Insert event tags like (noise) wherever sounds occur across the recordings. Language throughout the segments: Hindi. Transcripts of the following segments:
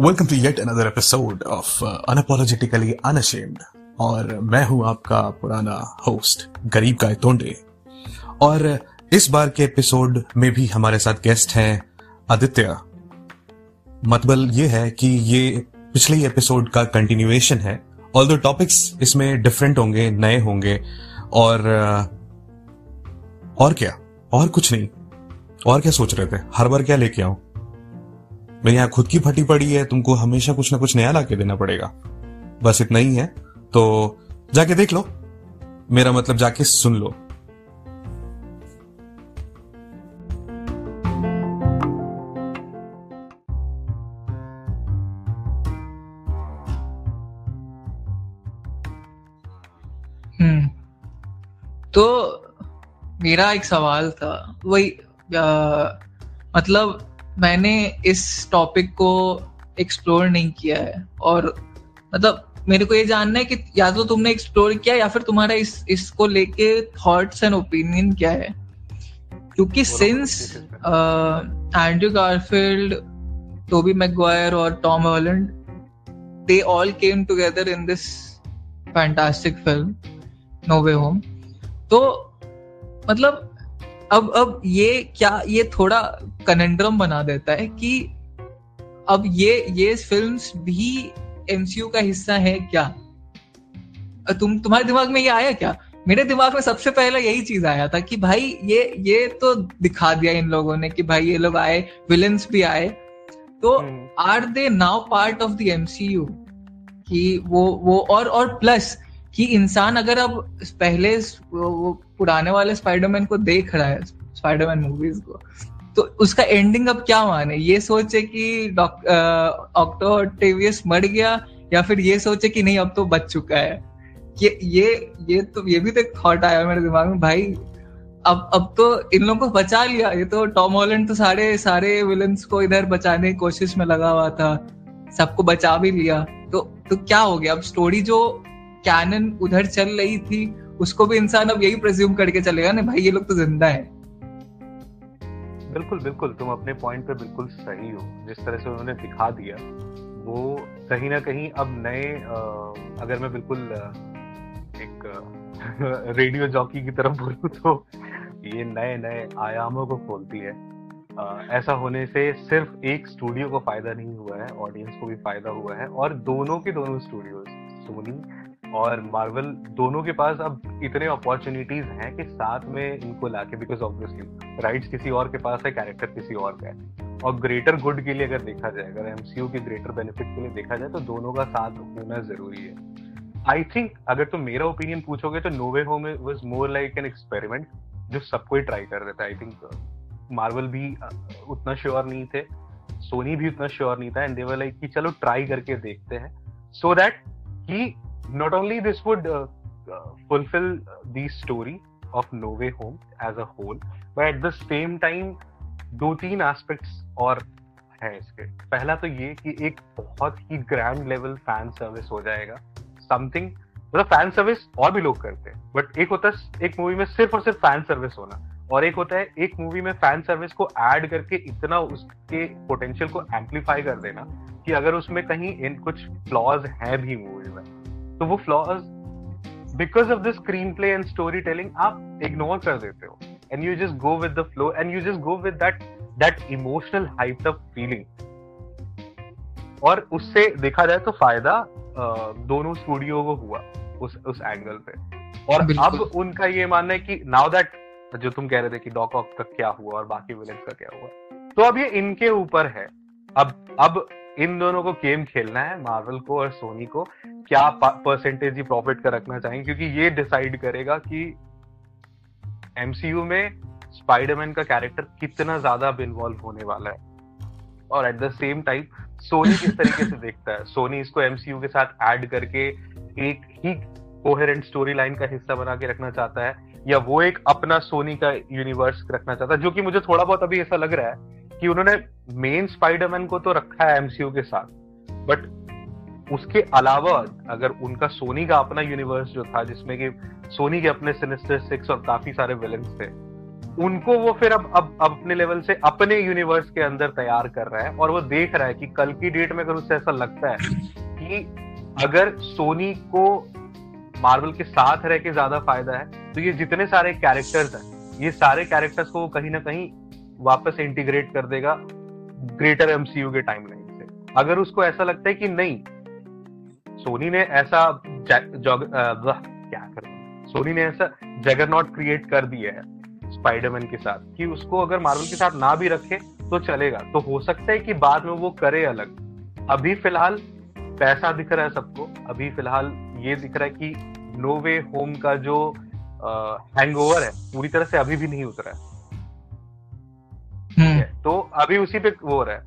Welcome to yet another episode of unapologetically unashamed और मैं हूँ आपका पुराना होस्ट गरीब का तोंडे। और इस बार के एपिसोड में भी हमारे साथ गेस्ट हैं आदित्य। मतबल ये है कि ये पिछले एपिसोड का कंटिन्यूएशन है। ऑल द टॉपिक्स इसमें डिफरेंट होंगे, नए होंगे, और और क्या? और कुछ नहीं। और क्या सोच रहे थे? हर बार क्या लेके आऊँ मेरी यहाँ खुद की फटी पड़ी है, तुमको हमेशा कुछ ना कुछ नया ला के देना पड़ेगा। बस इतना ही है। तो जाके देख लो। मेरा मतलब जाके सुन लो। हम्म। तो मेरा एक सवाल था। वही मतलब मैंने इस टॉपिक को एक्सप्लोर नहीं किया है। और मतलब मेरे को ये जानना है कि या तो तुमने एक्सप्लोर किया या फिर तुम्हारा इस इसको लेके थॉट्स एंड ओपिनियन क्या है? क्योंकि since Andrew Garfield Tobey Maguire और Tom Holland they all came together in this fantastic film no way home तो मतलब अब अब ये क्या ये थोड़ा कनेंड्रम बना देता है कि अब ये ये फिल्म्स भी एमसीयू का हिस्सा है क्या? तुम तुम्हारे दिमाग में ये आया क्या? मेरे दिमाग में सबसे पहले यही चीज़ आया था कि भाई ये ये तो दिखा दिया इन लोगों ने कि भाई ये लोग आए विलन्स भी आए। तो are they now part of the MCU कि वो वो और और प्लस कि इंसान अगर अब पहले वो पुराने वाले स्पाइडरमैन को देख रहा है स्पाइडरमैन मूवीज़ को तो उसका एंडिंग अब क्या माने? ये सोचे कि ऑक्टोटेवियस मर गया, या फिर ये सोचे कि नहीं, अब तो बच चुका है। ये ये ये तो ये भी तो एक थॉट आया मेरे दिमाग में, भाई, अब अब तो इन लोगों को बचा लिया। ये तो टॉम हॉलैंड तो सारे सारे विलन्स को इधर बचाने की कोशिश में लगा हुआ था, सबको बचा भी लिया। तो तो क्या हो गया? अब स्टोरी जो कैनन उधर चल रही थी, उसको भी इंसान अब यही प्रेज्यूम करके चलेगा ना, भाई ये लोग तो ज़िंदा है। बिल्कुल बिल्कुल, तुम अपने पॉइंट पे बिल्कुल सही हो। जिस तरह से उन्होंने दिखा दिया, वो कहीं ना कहीं अब नए अगर मैं बिल्कुल एक रेडियो जॉकी (laughs) की तरफ़ बोलूँ तो ये नए नए आयामों को खोलती है। ऐसा होने से सिर्फ़ एक स्टूडियो को फ़ायदा नहीं हुआ है ऑडियंस को भी फ़ायदा हुआ है, और दोनों के दोनों स्टूडियोज सोनी और मार्वल दोनों के पास अब इतने अपॉर्चुनिटीज़ हैं कि साथ में इनको लाके बिकॉज़ ऑब्वियसली राइट्स किसी और के पास है कैरेक्टर किसी और का है। और ग्रेटर गुड के लिए अगर देखा जाए, अगर एमसीयू के ग्रेटर बेनिफिट के लिए देखा जाए तो दोनों का साथ होना ज़रूरी है। आई थिंक अगर तुम मेरा ओपिनियन पूछोगे तो no way home was more like an experiment जो सबको ही ट्राई कर रहे थे आई थिंक मार्वल भी उतना श्योर नहीं थे सोनी भी उतना श्योर नहीं था एंड देवर लाइक कि चलो ट्राई करके देखते हैं। सो दैट कि not only this would uh, uh, fulfill the story of No Way Home as a whole, but at the same time दो तीन एस्पेक्ट्स और हैं इसके। पहला तो ये कि एक बहुत ही ग्रैंड लेवल फ़ैन सर्विस हो जाएगा। समथिंग मतलब फ़ैन सर्विस और भी लोग करते हैं बट एक होता है एक मूवी में सिर्फ़ और सिर्फ़ फ़ैन सर्विस होना और एक होता है एक मूवी में फ़ैन सर्विस को ऐड करके इतना उसके पोटेंशियल को एम्पलीफाई कर देना कि अगर उसमें कहीं इन कुछ फ्लॉज हैं भी मूवी में तो वो flaws because of the screenplay and storytelling आप इग्नोर कर देते हो. And you just go with the flow and you just go with that that emotional hype up feeling और उससे देखा जाए तो फ़ायदा दोनों स्टूडियो को हुआ उस उस एंगल पे. और अब उनका ये मानना है कि नाउ दैट जो तुम कह रहे थे कि डॉक ऑफ़ का क्या हुआ और बाकी विलेंस का क्या हुआ तो अब ये इनके ऊपर है. अब अब इन दोनों को गेम खेलना है मार्वल को और सोनी को। क्या परसेंटेज ही प्रॉफिट का रखना चाहेंगे? क्योंकि ये डिसाइड करेगा कि एमसीयू में स्पाइडरमैन का कैरेक्टर कितना ज़्यादा इन्वॉल्व होने वाला है। और at the same time Sony किस तरीके से देखता है? सोनी इसको एमसीयू के साथ ऐड करके एक ही कोहेरेंट स्टोरी लाइन का हिस्सा बना के रखना चाहता है, या वो एक अपना सोनी का यूनिवर्स रखना चाहता है, जो कि मुझे थोड़ा बहुत अभी ऐसा लग रहा है कि उन्होंने मेन स्पाइडरमैन को तो रखा है एमसीयू के साथ बट उसके अलावा अगर उनका सोनी का अपना यूनिवर्स जो था, जिसमें कि सोनी के अपने सिनिस्टर सिक्स और काफ़ी सारे विलन्स थे, उनको वो फिर अब अब अपने लेवल से अपने यूनिवर्स के अंदर तैयार कर रहा है और वो देख रहा है कि कल की डेट में अगर उससे ऐसा लगता है कि अगर सोनी को मार्वल के साथ रह के ज़्यादा फ़ायदा है तो ये जितने सारे कैरेक्टर्स हैं, ये सारे कैरेक्टर्स को कहीं ना कहीं वापस इंटीग्रेट कर देगा ग्रेटर एमसीयू के टाइमलाइन से। अगर उसको ऐसा लगता है कि नहीं, सोनी ने ऐसा क्या कर सोनी ने ऐसा जगरनॉट क्रिएट कर दिया है स्पाइडरमैन के साथ कि उसको अगर मार्वल के साथ ना भी रखे तो चलेगा। तो हो सकता है कि बाद में वो करे अलग। अभी फ़िलहाल पैसा दिख रहा है सबको। अभी फ़िलहाल ये दिख रहा है कि नो वे होम का जो हैंगओवर है, पूरी तरह से अभी भी नहीं उतरा है। तो अभी उसी पे वो हो रहा है।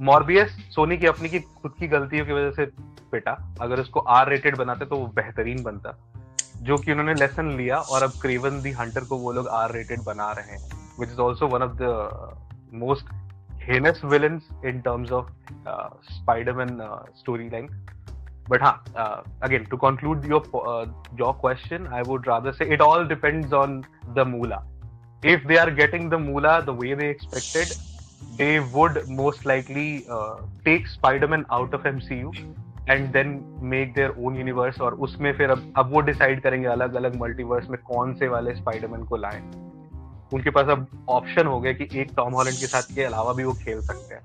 मॉर्बियस, सोनी की अपनी की खुद की गलतियों की वजह से पेटा। अगर उसको आर रेटेड बनाते तो वो बेहतरीन बनता। जो कि उन्होंने लेसन लिया और अब क्रेवन दी हंटर को वो लोग आर रेटेड बना रहे हैं which is also one of the most heinous villain in terms of Spiderman storyline but हाँ again to conclude your your question I would rather say it all depends on the moolah If they are getting the moolah the way they expected, they would most likely uh, take Spider-Man out of MCU and then make their own universe और उसमें फिर अब अब वो डिसाइड करेंगे अलग अलग मल्टीवर्स में कौन से वाले स्पाइडरमैन को लाएँ उनके पास अब ऑप्शन हो गया कि एक टॉम हॉलैंड के साथ के अलावा भी वो खेल सकते हैं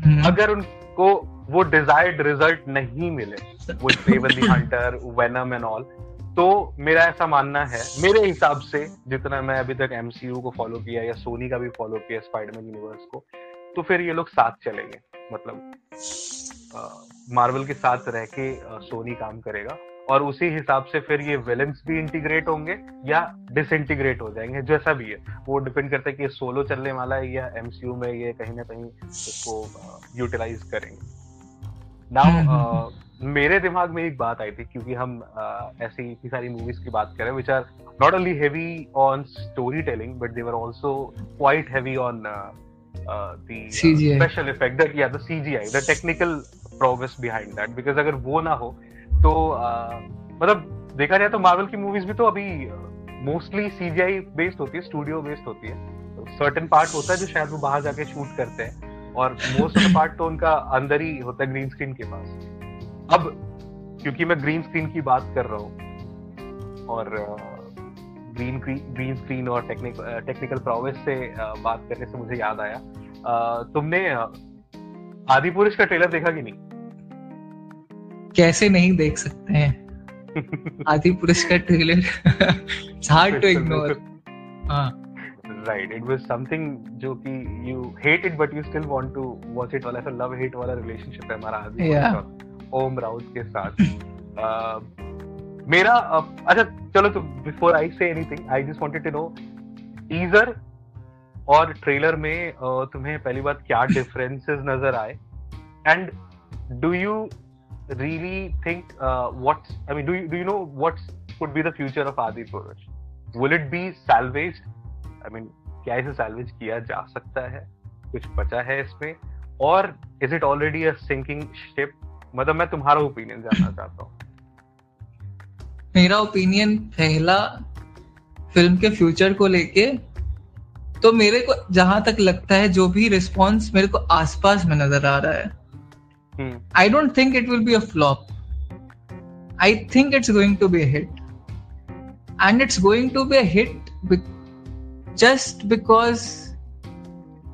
hmm. अगर उनको वो डिजायर्ड रिज़ल्ट नहीं मिले वो the Hunter Venom and all तो मेरा ऐसा मानना है मेरे हिसाब से जितना मैं अभी तक एमसीयू को फॉलो किया या सोनी का भी फॉलो किया स्पाइडरमैन यूनिवर्स को तो फिर ये लोग साथ चलेंगे। मतलब मार्वल के साथ रह के सोनी काम करेगा और उसी हिसाब से फिर ये विलन्स भी इंटीग्रेट होंगे या डिसइंटीग्रेट हो जाएँगे जैसा भी है। वो डिपेंड करता है कि ये सोलो चलने वाला है या एमसीयू में ये कहीं ना कहीं उसको यूटिलाइज करेंगे। नाउ। मेरे दिमाग में एक बात आई थी क्योंकि हम uh, ऐसी इतनी सारी मूवीज़ की बात करें which are not only heavy on storytelling but they were also quite heavy on the special effect that या the CGI the technical progress behind that because अगर वो ना हो तो मतलब देखा जाए तो मार्वल की मूवीज़ भी तो अभी मोस्टली सीजीआई बेस्ड होती है स्टूडियो बेस्ड होती है। सर्टेन तो पार्ट होता है जो शायद वो बाहर जाके शूट करते हैं और मोस्ट ऑफ़ द पार्ट तो उनका अंदर ही होता है ग्रीन स्क्रीन के पास। अब क्योंकि मैं ग्रीन स्क्रीन की बात कर रहा हूँ और ग्रीन ग्रीन स्क्रीन और टेक्निकल टेक्निकल प्रोवेस से बात करने से मुझे याद आया। तुमने आदि पुरुष का ट्रेलर देखा कि नहीं? कैसे नहीं देख सकते हैं? (laughs) आदि पुरुष का trailer hard to ignore right it was something जो कि you hate it but you still want to watch it वाला ऐसा लव हेट वाला रिलेशनशिप है हमारा आदि yeah. ओम राउत के साथ। uh, मेरा uh, अच्छा चलो तो before I say anything I just wanted to know teaser और ट्रेलर में uh, तुम्हें पहली बात क्या (laughs) डिफरेंसेस नज़र आए? And do you really think uh, what's I mean, do you do you know what could be the future of Adi Purush? Will it be salvaged? I mean, क्या इसे salvage किया जा सकता है? कुछ बचा है इसमें? और is it already a sinking ship मतलब मैं तुम्हारा ओपिनियन जानना चाहता हूँ मेरा ओपिनियन पहला फ़िल्म के फ्यूचर को लेके तो मेरे को जहाँ तक लगता है जो भी रिस्पॉन्स मेरे को आसपास में नज़र आ रहा है I don't think it it will be a flop. I think it's going to be a hit. And it's going to be a hit be-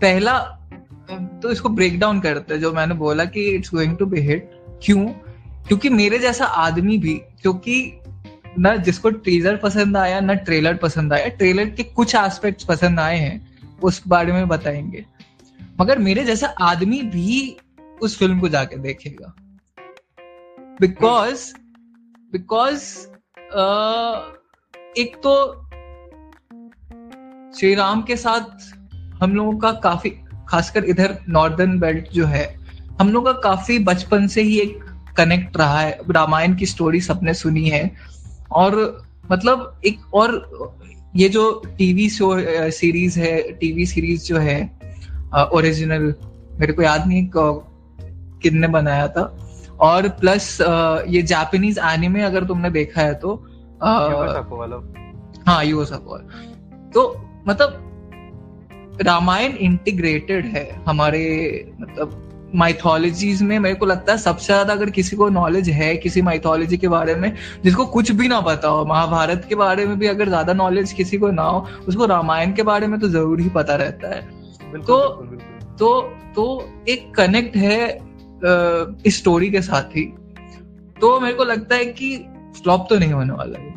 पहला तो इसको ब्रेक डाउन करते हैं जो मैंने बोला कि it's going to be hit क्यों? क्योंकि मेरे जैसा आदमी भी, क्योंकि ना जिसको टीजर पसंद आया, न ट्रेलर पसंद आया ट्रेलर के कुछ एस्पेक्ट्स पसंद आए हैं, उस बारे में बताएँगे। मगर मेरे जैसा आदमी भी उस फ़िल्म को जाके देखेगा। बिकॉज़ बिकॉज़ एक तो श्री राम के साथ हम लोगों का काफ़ी, खासकर इधर नॉर्दर्न बेल्ट जो है हम लोग का काफ़ी बचपन से ही एक कनेक्ट रहा है। रामायण की स्टोरी सबने सुनी है। और मतलब एक और ये जो टीवी शो सीरीज़ है टीवी सीरीज़ जो है ओरिजिनल मेरे को याद नहीं किन ने बनाया था। और प्लस ये जापानीज एनिमे अगर तुमने देखा है तो हाँ यू सको तो मतलब रामायण इंटीग्रेटेड है हमारे मतलब माइथोलॉजीज में मेरे को लगता है सबसे ज़्यादा अगर किसी को नॉलेज है किसी माइथोलॉजी के बारे में जिसको कुछ भी ना पता हो महाभारत के बारे में भी अगर ज़्यादा नॉलेज किसी को ना हो उसको रामायण के बारे में तो ज़रूर ही पता रहता है। तो तो तो एक कनेक्ट है इस स्टोरी के साथ ही। तो मेरे को लगता है कि फ्लॉप तो नहीं होने वाला है।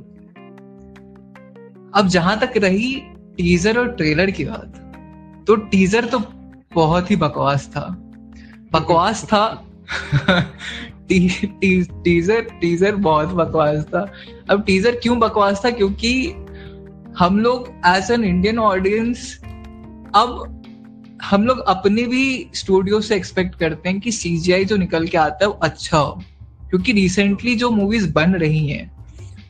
अब जहाँ तक रही टीजर और ट्रेलर की बात तो टीजर तो बहुत ही बकवास था। बकवास था। (laughs) टी, टी, टीजर टीजर बहुत बकवास था। अब टीजर क्यों बकवास था? क्योंकि हम लोग एज एन इंडियन ऑडियंस अब हम लोग अपने भी स्टूडियो से एक्सपेक्ट करते हैं कि सीजीआई जो निकल के आता है वो अच्छा हो। क्योंकि रिसेंटली जो मूवीज़ बन रही हैं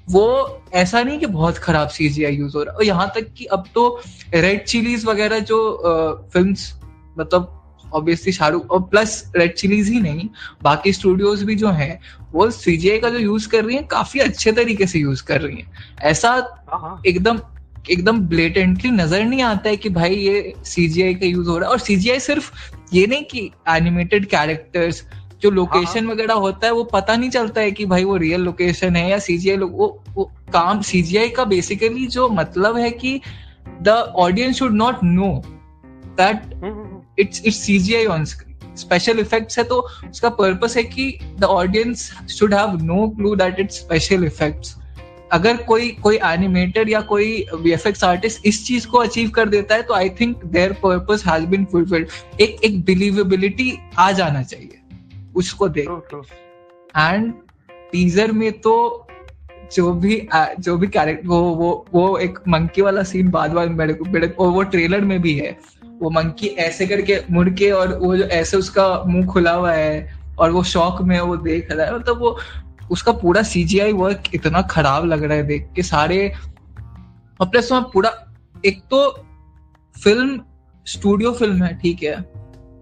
वो ऐसा नहीं कि बहुत खराब सीजीआई यूज़ हो रहा है। और यहाँ तक कि अब तो रेड चिलीज वगैरह जो फ़िल्म मतलब ऑब्वियसली शाहरुख और प्लस रेड चिलीज ही नहीं बाकी स्टूडियोज भी जो हैं वो सीजीआई का जो यूज़ कर रही हैं काफ़ी अच्छे तरीके से यूज़ कर रही हैं। ऐसा हाँ, हाँ। एकदम एकदम ब्लेटेंटली नज़र नहीं आता है कि भाई ये सीजीआई का यूज़ हो रहा है। और सीजीआई सिर्फ़ ये नहीं कि एनिमेटेड कैरेक्टर्स जो लोकेशन हाँ, वगैरह होता है वो पता नहीं चलता है कि भाई वो रियल लोकेशन है या सीजीआई वो वो काम सीजीआई का बेसिकली जो मतलब है कि the audience should not know that it's it's CGI on screen special effects है तो उसका पर्पस है कि the audience should have no clue that it's special effects अगर कोई कोई एनिमेटेड या कोई वीएफएक्स आर्टिस्ट इस चीज़ को अचीव कर देता है तो I think their purpose has been fulfilled एक एक बिलीवेबिलिटी आ जाना चाहिए। उसको देख एंड टीजर में तो जो भी जो भी कैरेक्टर वो वो वो एक मंकी वाला सीन बाद बाद मेरे को वो ट्रेलर में भी है। वो मंकी ऐसे करके मुड़ के और वो जो ऐसे उसका मुँह खुला हुआ है और वो शौक में वो देख रहा है। मतलब वो उसका पूरा सीजीआई वर्क इतना खराब लग रहा है देख के सारे। वहाँ पूरा, एक तो फ़िल्म स्टूडियो फ़िल्म है, ठीक है,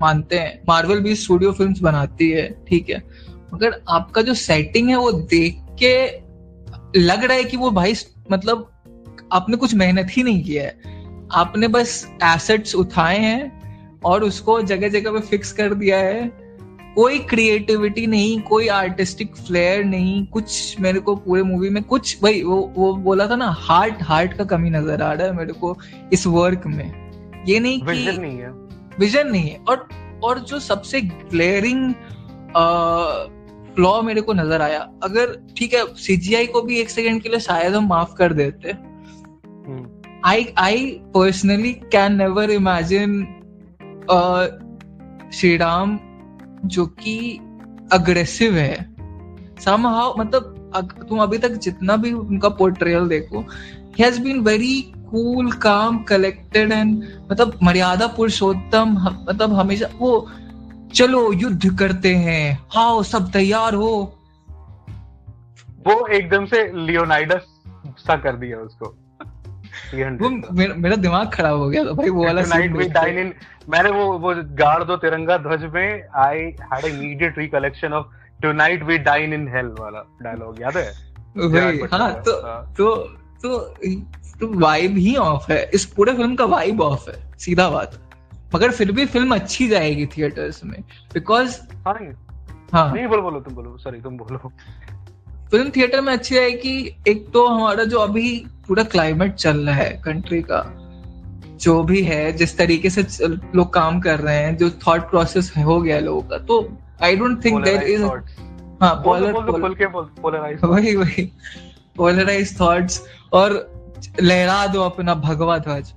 मानते हैं। मार्वल भी स्टूडियो फिल्म्स बनाती है, ठीक है। मगर आपका जो सेटिंग है, वो देख के लग रहा है कि वो भाई मतलब आपने कुछ मेहनत ही नहीं किया है। आपने बस एसेट्स उठाए हैं और उसको जगह जगह पे फिक्स कर दिया है। कोई क्रिएटिविटी नहीं कोई आर्टिस्टिक फ्लेयर नहीं कुछ मेरे को पूरे मूवी में कुछ भाई वो वो बोला था ना हार्ट हार्ट का कमी नज़र आ रहा है मेरे को इस वर्क में। ये नहीं कि विजन नहीं है। विजन नहीं है। और और जो सबसे ग्लेयरिंग फ्लॉ मेरे को नज़र आया अगर ठीक है सीजीआई को भी एक सेकंड के लिए शायद हम माफ़ कर देते। I I personally can never imagine Shri Ram जो कि अग्रेसिव है। समहाउ मतलब तुम अभी तक जितना भी उनका पोर्ट्रेयल देखो he has been very cool calm collected and मतलब मर्यादा पुरुषोत्तम मतलब हमेशा वो, चलो, युद्ध करते हैं हाओ सब तैयार हो। वो एकदम से लियोनाइडस सा कर दिया उसको। वो मेरा, मेरा दिमाग खराब हो गया था भाई वो वाला सीन में डाइन इन मैंने वो वो गाड़ दो तिरंगा ध्वज में। I had immediate recollection of tonight we dine in hell वाला डायलॉग याद है? भाई हाँ तो हाँ। तो तो तो वाइब ही ऑफ़ है। इस पूरे फ़िल्म का वाइब ऑफ़ है सीधा बात। मगर फिर भी फ़िल्म अच्छी जाएगी थिएटर्स में। बिकॉज़ हाँ हाँ। नहीं बोलो बोलो तुम बोलो। सॉरी तुम बोलो। फ़िल्म थिएटर में अच्छी आएगी एक तो हमारा जो अभी पूरा क्लाइमेट चल रहा है कंट्री का। जो भी है जिस तरीके से लोग काम कर रहे हैं जो थॉट प्रोसेस हो गया लोगों का तो I don't think there is हाँ पोलर वही वही पोलराइज थॉट्स और लहरा दो अपना भगवा ध्वज।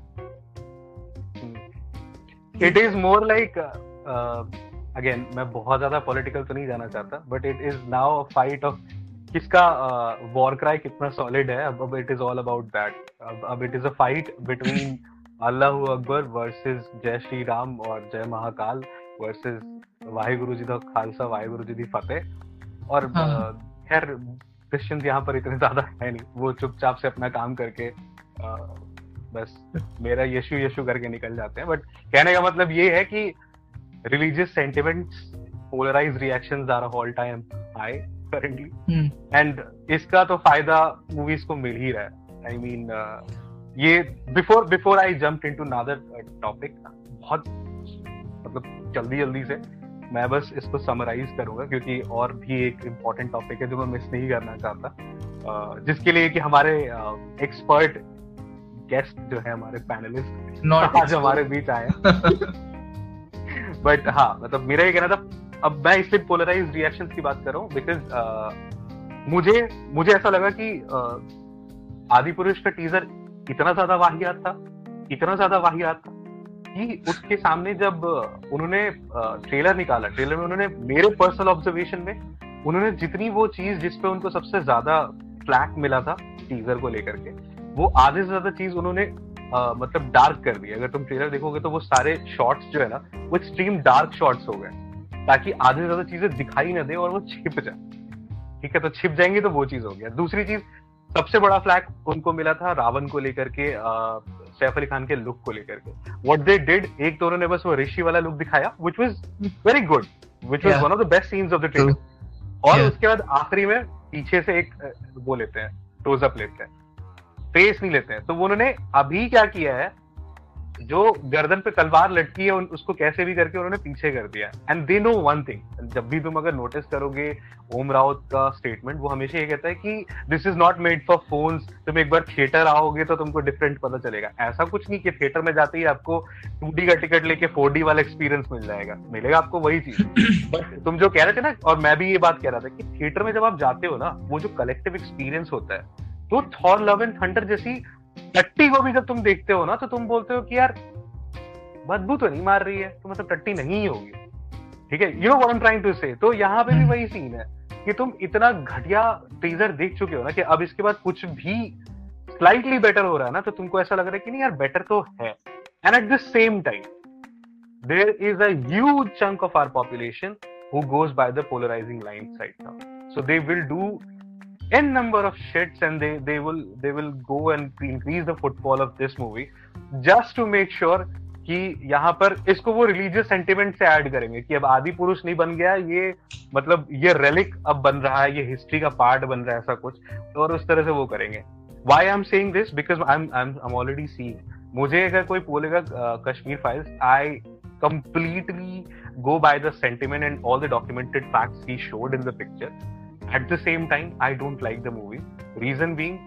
It is more like again मैं बहुत ज़्यादा पॉलिटिकल तो नहीं जाना चाहता but it is now fight of किसका वॉर क्राई कितना सॉलिड है? अब अब it is all about that अब अब it is a fight between Allah Akbar versus जय श्री राम और जय महाकाल वर्सेस वाहिगुरु जी दा खालसा वाहिगुरु जी दी फतेह और हाँ। खैर क्रिश्चियंस यहाँ पर इतने ज़्यादा है नहीं। वो चुपचाप से अपना काम करके आ, बस मेरा यशु यशु करके निकल जाते हैं। बट कहने का मतलब ये है कि religious sentiments polarise reactions are all time high currently and इसका तो फ़ायदा मूवीज़ को मिल ही रहा है. आई मीन ये before before I jump into another topic बहुत मतलब जल्दी जल्दी से मैं बस इसको समराइज करूँगा क्योंकि और भी एक इम्पोर्टेंट टॉपिक है जो मैं मिस नहीं करना चाहता. जिसके लिए कि हमारे एक्सपर्ट गेस्ट जो है हमारे पैनलिस्ट आज हमारे बीच आए बट (laughs) हाँ मतलब मेरा ये कहना था अब मैं इसलिए पोलराइज रिएक्शन की बात कर रहा हूँ बिकॉज़ मुझे मुझे ऐसा लगा कि आदि पुरुष का टीजर इतना ज़्यादा वाहियात था इतना ज़्यादा वाहियात था कि उसके सामने जब उन्होंने ट्रेलर निकाला ट्रेलर में उन्होंने मेरे पर्सनल ऑब्जर्वेशन में उन्होंने जितनी वो चीज़ जिसपे उनको सबसे ज़्यादा फ्लैक मिला था टीजर को लेकर के वो आधे से ज़्यादा चीज़ उन्होंने आ, मतलब डार्क कर दी। अगर तुम ट्रेलर देखोगे तो वो सारे शॉर्ट्स जो है ना वो एक्सट्रीम डार्क शॉर्ट्स हो गए। ताकि आधे से ज़्यादा चीज़ें दिखाई ना दे और वो छिप जाए। ठीक है तो छिप जाएँगे तो वो चीज़ हो गया। दूसरी चीज़ सबसे बड़ा फ्लैग उनको मिला था रावण को लेकर के सैफ अली खान के लुक को लेकर के। व्हाट दे डिड एक तो उन्होंने बस वो ऋषि वाला लुक दिखाया which was very good which was one of the best scenes of the trailer और yeah. उसके बाद आखिरी में पीछे से एक वो लेते हैं टोजअप लेते हैं। फेस नहीं लेते हैं। तो उन्होंने अभी क्या किया है जो गर्दन पे तलवार लटकी है उसको कैसे भी करके उन्होंने पीछे कर दिया। And they know one thing जब भी तुम अगर नोटिस करोगे ओम रावत का स्टेटमेंट वो हमेशा ये कहता है कि this is not made for phones तुम एक बार थिएटर आओगे तो तुमको डिफरेंट पता चलेगा। ऐसा कुछ नहीं कि थिएटर में जाते ही आपको टू का टिकट लेके फोर वाला एक्सपीरियंस मिल जाएगा। मिलेगा आपको वही चीज़। बट (coughs) तुम जो कह रहे थे ना और मैं भी ये बात कह रहा था कि थिएटर में जब आप जाते हो ना वो जो कलेक्टिव एक्सपीरियंस होता है तो थॉर लव एंड थंडर जैसी टट्टी को भी जब तुम देखते हो ना तो तुम बोलते हो कि यार बदबू तो नहीं मार रही है तो मतलब टट्टी नहीं होगी। ठीक है? You know I am trying to say तो यहाँ पे भी वही सीन है कि तुम इतना घटिया टीजर देख चुके हो ना कि अब इसके बाद कुछ भी स्लाइटली बेटर हो रहा है ना तो तुमको ऐसा लग रहा है कि नहीं यार बेटर तो है। And at the same time there is a chunk of our population who goes by the polarising line side now so they will do n number of shits and they they will they will go and increase the footfall of this movie just to make sure कि यहाँ पर इसको वो रिलीजियस सेंटिमेंट से ऐड करेंगे कि अब आदि पुरुष नहीं बन गया ये मतलब ये रेलिक अब बन रहा है ये हिस्ट्री का पार्ट बन रहा है ऐसा कुछ और उस तरह से वो करेंगे why I am saying this because I I am already see मुझे अगर कोई बोलेगा Kashmir files I completely go by the sentiment and all the documented facts he showed in the picture at the same time I don't like the movie reason being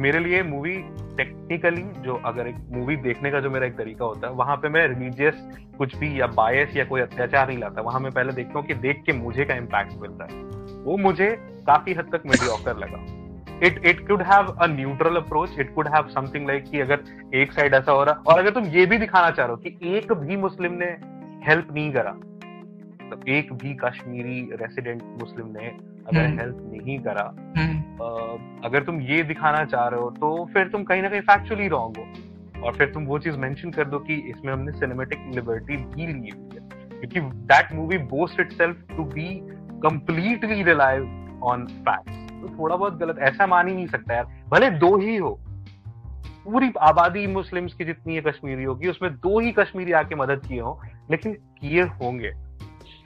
मेरे लिए मूवी टेक्निकली जो अगर एक मूवी देखने का जो मेरा एक तरीका होता है, वहाँ पे मैं रिलीजियस कुछ भी या बायस या कोई अत्याचार नहीं लाता। वहाँ मैं पहले देखता हूँ कि देख के मुझे का इम्पैक्ट मिलता है। वो मुझे काफ़ी हद तक मीडियोकर लगा। It it could have a neutral approach it could have something like कि अगर एक साइड ऐसा हो रहा और अगर तुम ये भी दिखाना चाह रहे हो कि एक भी मुस्लिम ने हेल्प नहीं करा मतलब एक भी कश्मीरी रेसिडेंट मुस्लिम ने अगर हेल्प हम्म। नहीं करा हम्म। अगर तुम ये दिखाना चाह रहे हो तो फिर तुम कहीं ना कहीं फैक्चुअली रॉन्ग हो। और फिर तुम वो चीज़ मेंशन कर दो कि इसमें हमने सिनेमेटिक लिबर्टी भी ली हुई है। क्योंकि that movie boast itself to be completely rely on facts तो थोड़ा बहुत गलत ऐसा मान ही नहीं सकता यार। भले दो ही हो। पूरी आबादी मुस्लिम्स की जितनी है कश्मीरी होगी उसमें दो ही कश्मीरी आके मदद किए हो लेकिन किए होंगे।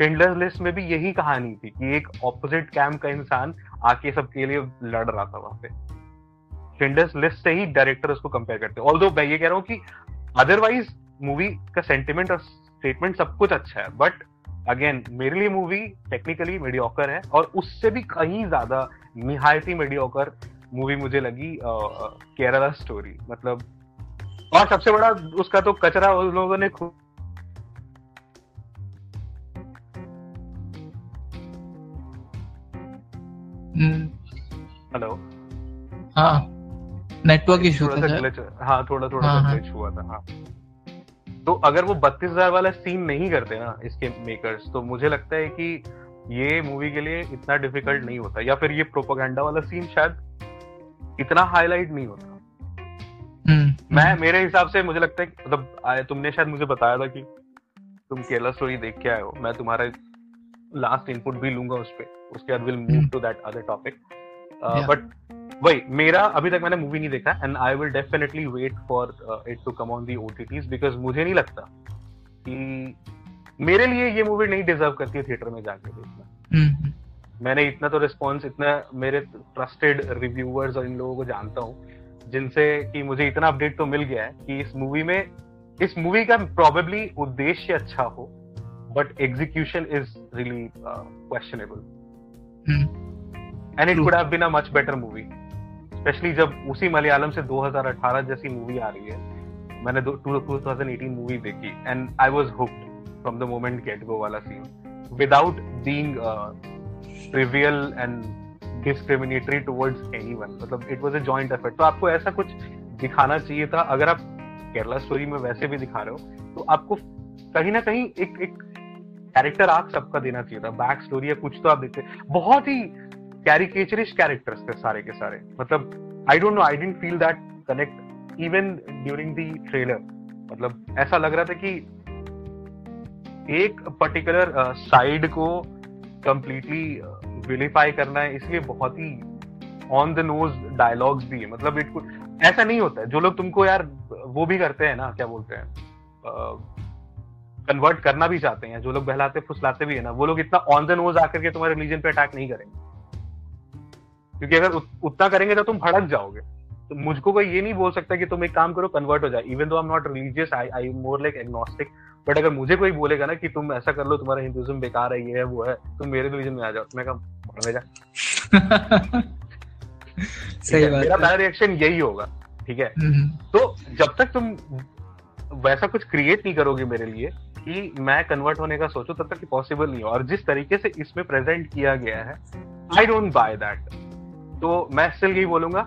शिंडलर लिस्ट में भी यही कहानी थी कि एक ऑपोजिट कैंप का इंसान आके सबके लिए लड़ रहा था वहाँ पे। शिंडलर्स लिस्ट से ही डायरेक्टर उसको कंपेयर करते हैं। ऑल्दो मैं ये कह रहा हूँ कि अदरवाइज़ मूवी का सेंटिमेंट और स्टेटमेंट सब कुछ अच्छा है बट अगेन मेरे लिए मूवी टेक्निकली मीडियोकर है और उससे भी कहीं ज़्यादा निहायती मीडियोकर मूवी मुझे लगी केरला स्टोरी मतलब और सबसे बड़ा उसका तो कचरा उन लोगों ने खुद हेलो हाँ। नेटवर्क इशू था हाँ। थोड़ा थोड़ा हाँ, ग्लिच हाँ। हुआ था हाँ। तो अगर वो बत्तीस हज़ार वाला सीन नहीं करते ना इसके मेकर्स तो मुझे लगता है कि ये मूवी के लिए इतना डिफ़िकल्ट नहीं होता। या फिर ये प्रोपोगंडा वाला सीन शायद इतना हाईलाइट नहीं होता। हम्म, मैं हम्म। मेरे हिसाब से मुझे लगता है मतलब तुमने शायद मुझे बताया था कि तुम केरला स्टोरी देख के आए हो। मैं तुम्हारा लास्ट इनपुट भी लूँगा उस पर उसके बाद will move to that other topic but वही मेरा अभी तक मैंने मूवी नहीं देखा and I will definitely wait for it to come on the OTTs because मुझे नहीं लगता कि मेरे लिए ये मूवी नहीं डिजर्व करती है थिएटर में जाके देखना। mm-hmm. मैंने इतना तो रिस्पॉन्स इतना मेरे ट्रस्टेड रिव्यूअर्स और इन लोगों को जानता हूँ जिनसे कि मुझे इतना अपडेट तो मिल गया है कि इस मूवी में इस मूवी का प्रोबेबली उद्देश्य अच्छा हो but execution is really questionable and it could have been a much better movie specially जब उसी मलयालम से 2018 जैसी मूवी आ रही है। मैंने 2018 मूवी देखी। And I was hooked from the moment get go वाला scene without being trivial and discriminatory towards anyone मतलब it was a joint effort तो आपको ऐसा कुछ दिखाना चाहिए था? अगर आप केरला स्टोरी में वैसे भी दिखा रहे हो तो आपको कहीं ना कहीं एक एक कैरेक्टर आर्क सबका देना चाहिए था। बैक स्टोरी या कुछ तो आप देखते बहुत ही कैरिकेचरिश कैरेक्टर्स थे सारे के सारे। मतलब I don't know I didn't feel that connect even during the trailer मतलब ऐसा लग रहा था कि एक पर्टिकुलर साइड uh, को कंप्लीटली विलीफाई करना है इसलिए बहुत ही ऑन द नोज़ डायलॉग्स भी है। मतलब इट ऐसा नहीं होता है। जो लोग तुमको यार वो भी करते हैं ना क्या बोलते हैं कन्वर्ट uh, करना भी चाहते हैं जो लोग बहलाते फुसलाते भी है ना वो लोग इतना ऑन द नोज़ आकर के तुम्हारे रिलीजन पे अटैक नहीं करेंगे। क्योंकि अगर उतना करेंगे तो तुम भड़क जाओगे। तो मुझको कोई ये नहीं बोल सकता कि तुम एक काम करो कन्वर्ट हो जाए even though I am not religious I I more like agnostic but अगर मुझे कोई बोलेगा ना कि तुम ऐसा कर लो तुम्हारा हिंदुज्म बेकार है ये है वो है तुम मेरे रिलीजन में आ जाओ। मैं कहा जा। (laughs) सही बात मेरा पहला रिएक्शन यही होगा ठीक है? हम्म। तो जब तक तुम वैसा कुछ क्रिएट नहीं करोगे मेरे लिए कि मैं कन्वर्ट होने का सोचू तब तक पॉसिबल नहीं हो। और जिस तरीके से इसमें प्रेजेंट किया गया है आई डोंट बाय दैट तो मैं स्टिल यही बोलूँगा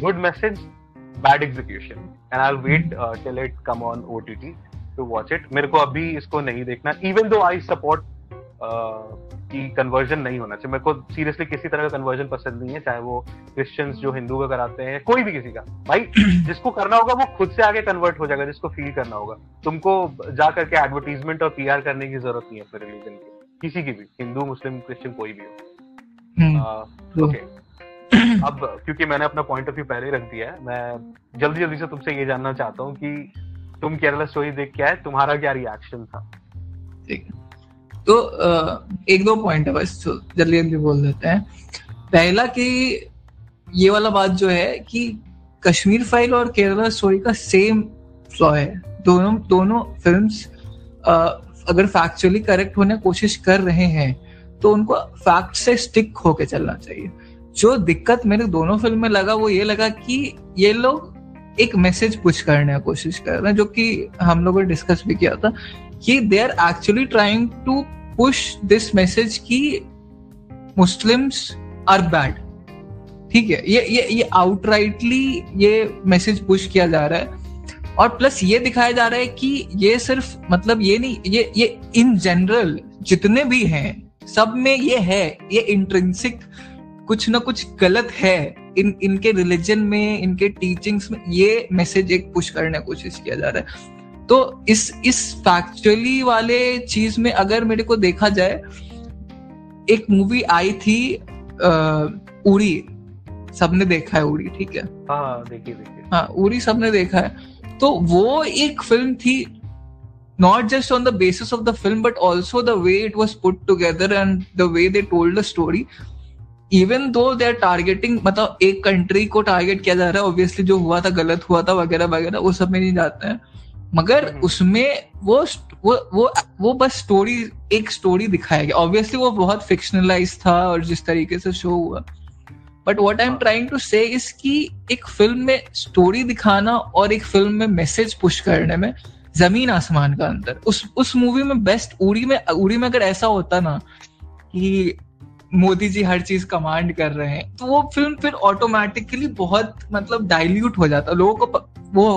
good message bad execution and I wait till it come on OTT to watch it मेरे को अभी इसको नहीं देखना इवन दो आई सपोर्ट कि कन्वर्जन नहीं होना चाहिए। मेरे को सीरियसली किसी तरह का कन्वर्जन पसंद नहीं है चाहे वो क्रिश्चियंस जो हिंदू का कराते हैं कोई भी किसी का। भाई (clears throat) जिसको करना होगा वो खुद से आगे कन्वर्ट हो जाएगा जिसको फील करना होगा। तुमको जा करके एडवर्टीजमेंट और पीआर करने की ज़रूरत नहीं है अपने रिलीजन की। किसी की भी हिंदू मुस्लिम क्रिश्चियन कोई भी हो। Okay hmm. अब, क्योंकि मैंने अपना पॉइंट ऑफ़ व्यू पहले रख दिया है, मैं जल्दी जल्दी से तुमसे ये जानना चाहता हूँ कि तुम केरला स्टोरी देख के आए, तुम्हारा क्या रिएक्शन था? ठीक है। तो एक दो पॉइंट है बस जल्दी जल्दी बोल देते हैं। पहला कि ये वाला बात जो है कि कश्मीर फ़ाइल और केरला स्टोरी का सेम फ्लॉ है। दोनों दोनों फिल्म्स अगर फैक्चुअली करेक्ट होने कोशिश कर रहे हैं तो उनको फैक्ट से स्टिक होके चलना चाहिए। जो दिक्कत मेरे दोनों फ़िल्म में लगा, वो ये लगा कि ये लोग एक मैसेज पुश करने की कोशिश कर रहे हैं, जो कि हम लोगों ने डिस्कस भी किया था कि they are actually trying to push this message कि मुस्लिम्स आर बैड ठीक है? ये ये ये आउटराइटली ये मैसेज पुश किया जा रहा है। और प्लस ये दिखाया जा रहा है कि ये सिर्फ़ मतलब ये नहीं, ये ये इन जनरल जितने भी हैं, सब में ये है, ये इंट्रेंसिक कुछ ना कुछ गलत है इन इनके रिलीजन में इनके टीचिंग्स में ये मैसेज एक पुश करने की कोशिश किया जा रहा है। तो इस इस फैक्चुअली वाले चीज़ में अगर मेरे को देखा जाए एक मूवी आई थी आ, उड़ी। सबने देखा है उड़ी ठीक है? हाँ देखिए देखिए। हाँ उड़ी सबने देखा है। तो वो एक फ़िल्म थी not just on the basis of the film but also the way it was put together and the way they told the story even though they are targeting मतलब एक कंट्री को टारगेट किया जा रहा है ऑब्वियसली जो हुआ था गलत हुआ था वगैरह वगैरह वो सब में नहीं जाते हैं। मगर हम्म। उसमें वो वो वो वो बस स्टोरी एक स्टोरी दिखाया गया। ऑब्वियसली वो बहुत फिक्शनलाइज था और जिस तरीके से शो हुआ। But what I am trying to say इसकी एक फ़िल्म में स्टोरी दिखाना और एक फ़िल्म में मैसेज पुश करने में ज़मीन आसमान का अंतर। उस उस मूवी में बेस्ट उड़ी में उड़ी में अगर ऐसा होता ना कि मोदी जी हर चीज़ कमांड कर रहे हैं तो वो फ़िल्म फिर ऑटोमेटिकली बहुत मतलब डाइल्यूट हो जाता लोगों को वो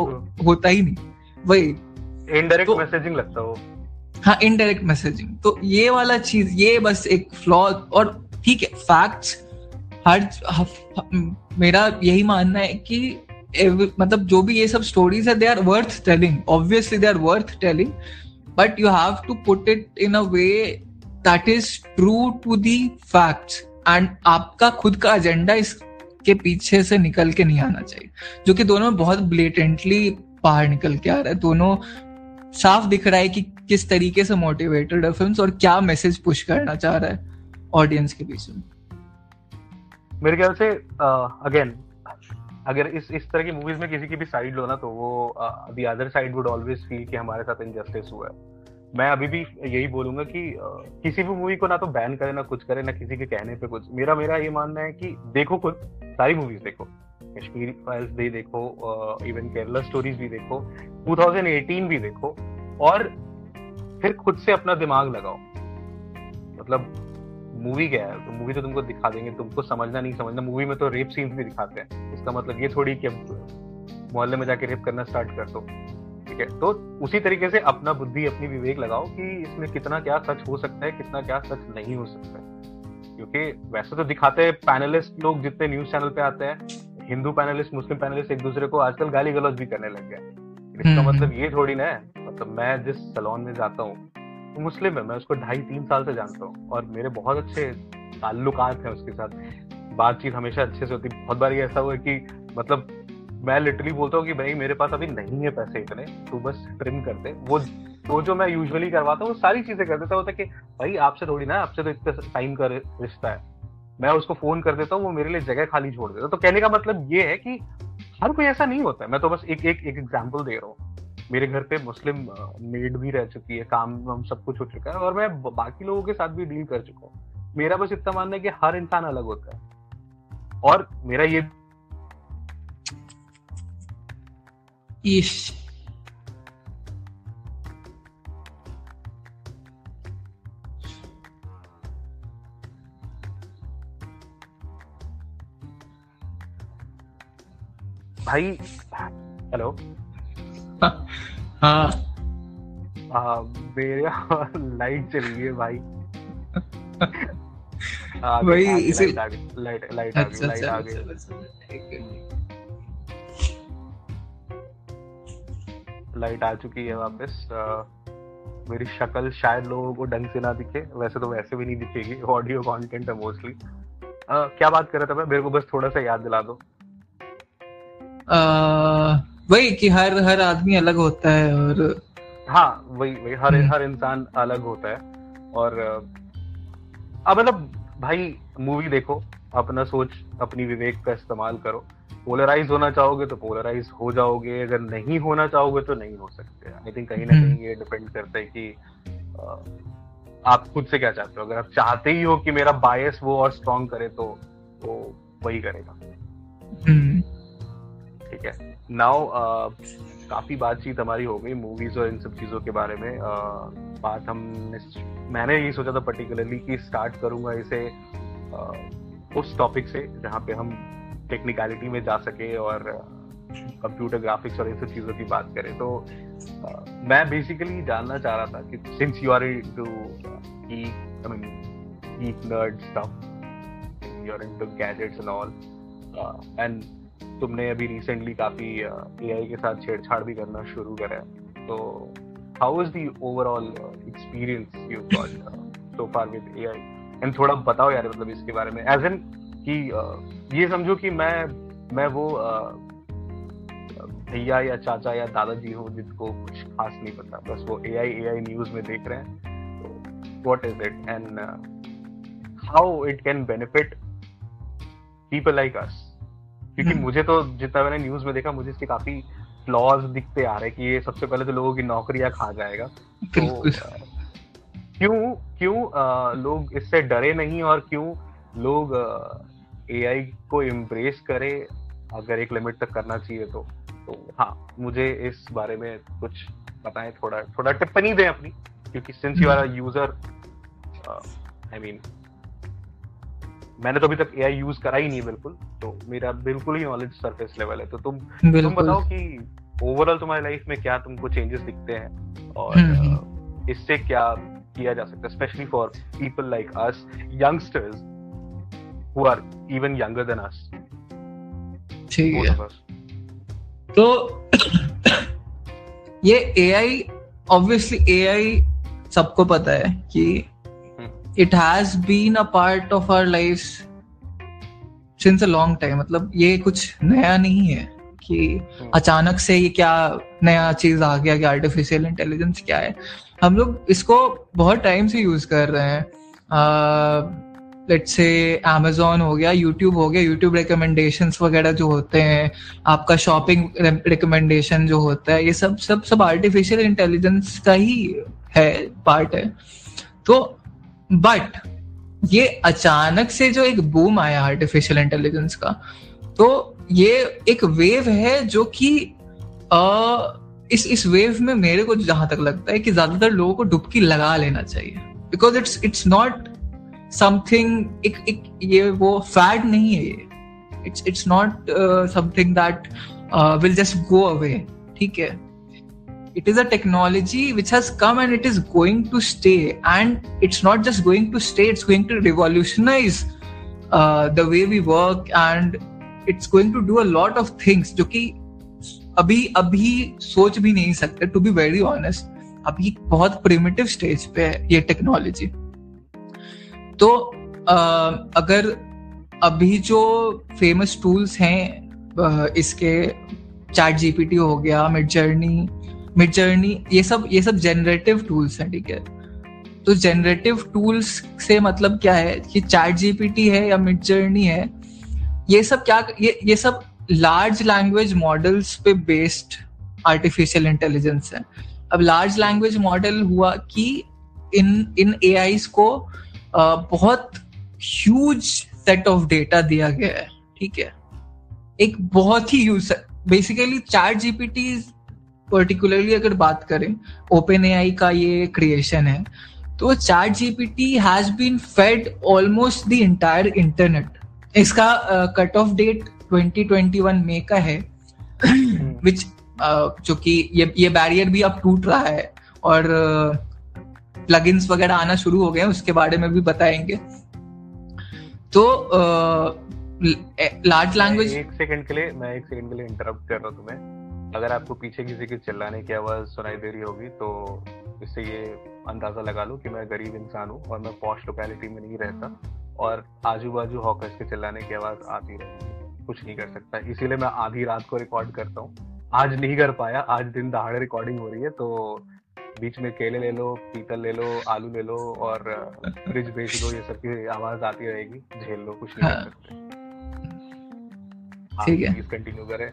होता ही नहीं। वही। इनडायरेक्ट तो, मैसेजिंग लगता हो हाँ इनडायरेक्ट मैसेजिंग तो ये वाला चीज़ ये बस एक फ्लॉ और ठीक है फैक्ट्स हर मेरा यही मानना है कि मतलब जो भी ये सब स्टोरीज है they are worth telling obviously they are worth telling but you have to put it in a way that is true to the facts and आपका खुद का एजेंडा इसके पीछे से निकल के नहीं आना चाहिए। जो कि दोनों बहुत ब्लेटेंटली बाहर निकल के आ रहा है। दोनों साफ़ दिख रहा है कि किस तरीके से मोटिवेटेड है फ़िल्म और क्या मैसेज पुश करना चाह रहा है ऑडियंस के बीच में। मेरे ख्याल से अगेन अगर इस इस तरह की मूवीज़ में किसी की भी साइड लो ना तो वो the other side would always feel कि हमारे साथ इनजस्टिस हुआ है। मैं अभी भी यही बोलूँगा कि किसी भी मूवी को ना तो बैन करे, ना कुछ करे, ना किसी के कहने पे कुछ। मेरा मेरा ये मानना है कि देखो खुद, सारी मूवीज़ देखो। कश्मीर फाइल्स भी देखो इवन केरला स्टोरीज भी देखो 2018 भी देखो, और फिर खुद से अपना दिमाग लगाओ। मतलब मूवी क्या है? तो मूवी तो तुमको दिखा देंगे, तुमको समझना नहीं समझना। मूवी में तो रेप सीन्स भी दिखाते हैं। इसका मतलब ये थोड़ी कि अब मोहल्ले में जाके रेप करना स्टार्ट कर दो। ठीक है। तो उसी तरीके से अपना बुद्धि अपनी विवेक लगाओ कि इसमें कितना क्या सच हो सकता है कितना क्या सच नहीं हो सकता है। क्योंकि वैसे तो दिखाते हैं पैनलिस्ट लोग जितने न्यूज़ चैनल पे आते हैं हिंदू पैनलिस्ट मुस्लिम पैनलिस्ट एक दूसरे को आजकल गाली गलौज भी करने लग गए इसका हम्म, मतलब हम्म। ये थोड़ी ना है मतलब मैं जिस सलोन में जाता हूँ वो मुस्लिम है मैं उसको ढाई तीन साल से जानता हूँ और मेरे बहुत अच्छे ताल्लुकात हैं उसके साथ। बातचीत हमेशा अच्छे से होती बहुत बार ये ऐसा हुआ कि मतलब मैं लिटरली बोलता हूँ कि भाई, मेरे पास अभी नहीं है पैसे इतने तो बस ट्रिम कर दे। वो तो जो मैं यूजुअली करवाता हूँ, वो सारी चीज़ें कर देता होता कि भाई, आपसे थोड़ी ना, आपसे तो इतना टाइम का रिश्ता है। मैं उसको फ़ोन कर देता हूँ, वो मेरे लिए जगह खाली छोड़ देता तो कहने का मतलब ये है कि हर कोई ऐसा नहीं होता मैं तो बस एक एक एक एग्ज़ाम्पल दे रहा हूँ। मेरे घर पे मुस्लिम मेड भी रह चुकी है, काम हम सब कुछ हो चुका है और मैं बाकी लोगों के साथ भी डील कर चुका हूँ। मेरा बस इतना मानना है कि हर इंसान अलग होता है। और मेरा ये इश भाई हेलो हाँ। मेरे लाइट चल गई है भाई। वही इसे लाइट लाइट आ गई लाइट आ गई। लाइट आ चुकी है वापस। मेरी शक्ल शायद लोगों को ढंग से ना दिखे। वैसे तो वैसे भी नहीं दिखेगी। ऑडियो कंटेंट है मोस्टली क्या बात कर रहा था मैं? मेरे को बस थोड़ा सा याद दिला दो। वही कि हर हर आदमी अलग होता है और हाँ वही वही। हर हम्म। हर इंसान अलग होता है। और अब मतलब भाई मूवी देखो। अपना सोच अपनी विवेक का इस्तेमाल करो। पोलराइज होना चाहोगे तो पोलराइज हो जाओगे अगर नहीं होना चाहोगे तो नहीं हो सकते। आई थिंक कहीं ना हम्म। कहीं ये डिपेंड करता है कि आप खुद से क्या चाहते हो? अगर आप चाहते ही हो कि मेरा बायस वो और स्ट्रॉन्ग करे तो वो वही करेगा। हम्म। ठीक है। नाउ काफ़ी बातचीत हमारी हो गई मूवीज़ और इन सब चीज़ों के बारे में। uh, बात हम मैंने यही सोचा था पर्टिकुलरली कि स्टार्ट करूँगा इसे uh, उस टॉपिक से जहाँ पे हम टेक्निकलिटी में जा सके और कंप्यूटर ग्राफिक्स और सब चीज़ों की बात करें। तो uh, मैं बेसिकली जानना चाह रहा था कि since you are too geek I mean geek nerd stuff you're into gadgets and all uh, and तुमने अभी रिसेंटली काफ़ी एआई के साथ छेड़छाड़ भी करना शुरू करा है। तो how is the overall experience you got so far with AI and थोड़ा बताओ यार मतलब इसके बारे में। एज एन कि ये समझो कि मैं मैं वो भैया या चाचा या दादाजी हूँ जिसको कुछ खास नहीं पता बस वो ए आई ए आई न्यूज़ में देख रहे हैं। तो what is it and how it can benefit people like us क्योंकि हम्म। मुझे तो जितना मैंने न्यूज़ में देखा मुझे इसके काफ़ी फ्लॉज दिखते आ रहे हैं कि ये सबसे पहले तो लोगों की नौकरियाँ खा जाएगा। तो क्यों क्यों लोग इससे डरे नहीं और क्यों लोग एआई को इम्ब्रेस करे अगर एक लिमिट तक करना चाहिए तो? तो हाँ मुझे इस बारे में कुछ बताएँ थोड़ा थोड़ा टिप्पणी दें अपनी क्योंकि since you are user I mean मैंने तो अभी तक एआई यूज़ करा ही नहीं बिल्कुल तो मेरा बिल्कुल ही नॉलेज सरफेस लेवल है। तो तुम तुम बताओ कि ओवरऑल तुम्हारी लाइफ में क्या तुमको चेंजेस दिखते हैं और हम्म, हम्म। इससे क्या किया जा सकता है specially for people like us youngsters who are even younger than us ठीक है। तो (coughs) ये एआई ऑब्वियसली एआई सबको पता है कि it has been a part of our life since a long time मतलब ये कुछ नया नहीं है कि hmm. अचानक से ये क्या नया चीज़ आ गया कि आर्टिफिशियल इंटेलिजेंस क्या है। हम लोग इसको बहुत टाइम से यूज़ कर रहे हैं। लेट्स से Amazon हो गया यूट्यूब हो गया यूट्यूब रिकमेंडेशंस वगैरह जो होते हैं, आपका शॉपिंग रिकमेंडेशन जो होता है, ये सब सब सब आर्टिफिशियल इंटेलिजेंस का ही है पार्ट है। तो बट ये अचानक से जो एक बूम आया आर्टिफिशियल इंटेलिजेंस का तो ये एक वेव है जो कि इस इस वेव में मेरे को जहाँ तक लगता है कि ज़्यादातर लोगों को डुबकी लगा लेना चाहिए। Because it's it's not something एक एक ये वो फैड नहीं है ये। It's it's not something that will just go away ठीक है? It is a technology which has come and it is going to stay and it's not just going to stay it's going to revolutionise the way we work and it's going to do a lot of things जो कि अभी अभी सोच भी नहीं सकते टू बी वेरी ऑनेस्ट अभी बहुत प्रिमिटिव स्टेज पे है ये टेक्नोलॉजी तो आ, अगर अभी जो फ़ेमस टूल्स हैं इसके चैट जीपीटी हो गया मिड जर्नी मिड जर्नी ये सब ये सब जनरेटिव टूल्स हैं ठीक है? तो जनरेटिव टूल्स से मतलब क्या है? कि चैट जीपीटी है या मिड जर्नी है ये सब क्या ये ये सब लार्ज लैंग्वेज मॉडल्स पे बेस्ड आर्टिफिशियल इंटेलिजेंस है। अब लार्ज लैंग्वेज मॉडल हुआ कि इन इन ए को बहुत ह्यूज सेट ऑफ़ डेटा दिया गया है, ठीक है? एक बहुत ही use basically chat GPT particularly अगर बात करें ओपन एआई का ये क्रिएशन है तो chat GPT has been fed almost the entire internet इसका कट ऑफ़ डेट 2021 में का है विच uh, जो कि ये ये बैरियर भी अब टूट रहा है और प्लगइन्स वगैरह आना शुरू हो गए उसके बारे में भी बताएँगे। तो लार्ज लैंग्वेज एक सेकंड के लिए मैं एक सेकंड के लिए इंटरप्ट कर रहा हूँ तुम्हें। अगर आपको पीछे किसी की चिल्लाने की आवाज़ सुनाई दे रही होगी तो इससे ये अंदाज़ा लगा लो कि मैं गरीब इंसान हूँ और मैं पॉश लोकेलिटी में नहीं रहता और आजू बाजू हॉकर्स के चिल्लाने की आवाज़ आती रहती है कुछ नहीं कर सकता। इसीलिए मैं आधी रात को रिकॉर्ड करता हूँ। आज नहीं कर पाया आज दिन दहाड़े रिकॉर्डिंग हो रही है तो बीच में केले ले लो पीतल ले लो आलू ले लो और फ्रिज बेच दो ये सब की आवाज़ आती रहेगी झेल लो कुछ नहीं कर सकते। हाँ, ठीक है। कंटिन्यू करें।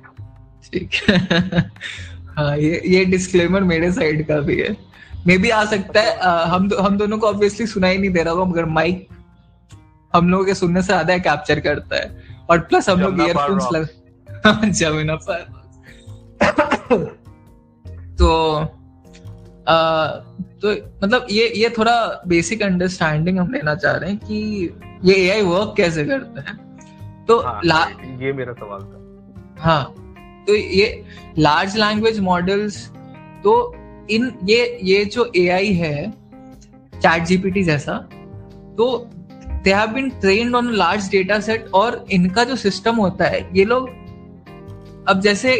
ठीक है। हाँ ये ये डिस्क्लेमर मेरे साइड का भी है। मे भी आ सकता है आ, हम दो, हम दोनों को ऑब्वियसली सुनाई नहीं दे रहा होगा मगर माइक हम लोगों के सुनने से ज़्यादा कैप्चर करता है। और प्लस हम लोग ईयरफोन्स लग (laughs) जमुना पर (coughs) तो आ, तो मतलब ये ये थोड़ा बेसिक अंडरस्टैंडिंग हम लेना चाह रहे हैं कि ये एआई वर्क कैसे करता है? तो हाँ, ला... ये मेरा सवाल था। हाँ तो ये लार्ज लैंग्वेज मॉडल्स तो इन ये ये जो एआई है चैट जीपीटी जैसा तो they have been trained on large data set और इनका जो सिस्टम होता है ये लोग अब जैसे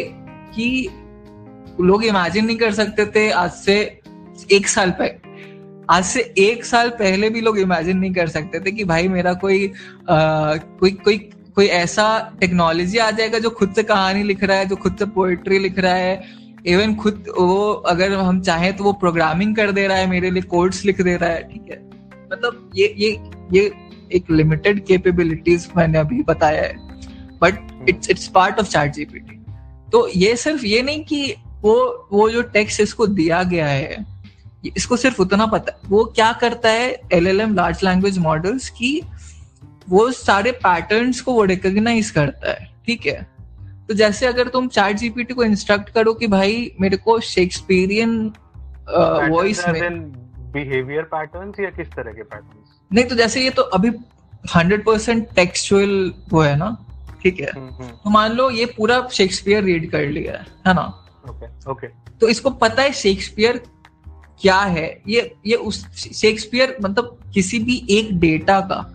कि लोग इमेजिन नहीं कर सकते थे आज से एक साल पहले आज से एक साल पहले भी लोग इमेजिन नहीं कर सकते थे कि भाई मेरा कोई आ, कोई कोई कोई ऐसा टेक्नोलॉजी आ जाएगा जो खुद से कहानी लिख रहा है जो खुद से पोएट्री लिख रहा है। इवन खुद वो अगर हम चाहें तो वो प्रोग्रामिंग कर दे रहा है मेरे लिए कोड्स लिख दे रहा है ठीक है। मतलब ये ये ये एक लिमिटेड कैपेबिलिटीज मैंने अभी बताया है। But it's it's part of chat GPT तो ये सिर्फ़ ये नहीं कि वो वो जो टेक्स्ट इसको दिया गया है इसको सिर्फ़ उतना पता वो क्या करता है L L M large language models की वो सारे पैटर्न्स को वो रिकोगनाइज करता है ठीक है? तो जैसे अगर तुम चैट जीपीटी को इंस्ट्रक्ट करो कि भाई मेरे को शेक्सपियरियन वॉइस में बिहेवियर पैटर्न्स या किस तरह के पैटर्न्स नहीं तो जैसे ये तो अभी हंड्रेड परसेंट टेक्सचुअल वो है ना ठीक है। हम्म, हम्म। तो मान लो ये पूरा शेक्सपियर रीड कर लिया है है ना? ओके ओके तो इसको पता है शेक्सपियर क्या है? ये ये उस शेक्सपियर मतलब किसी भी एक डेटा का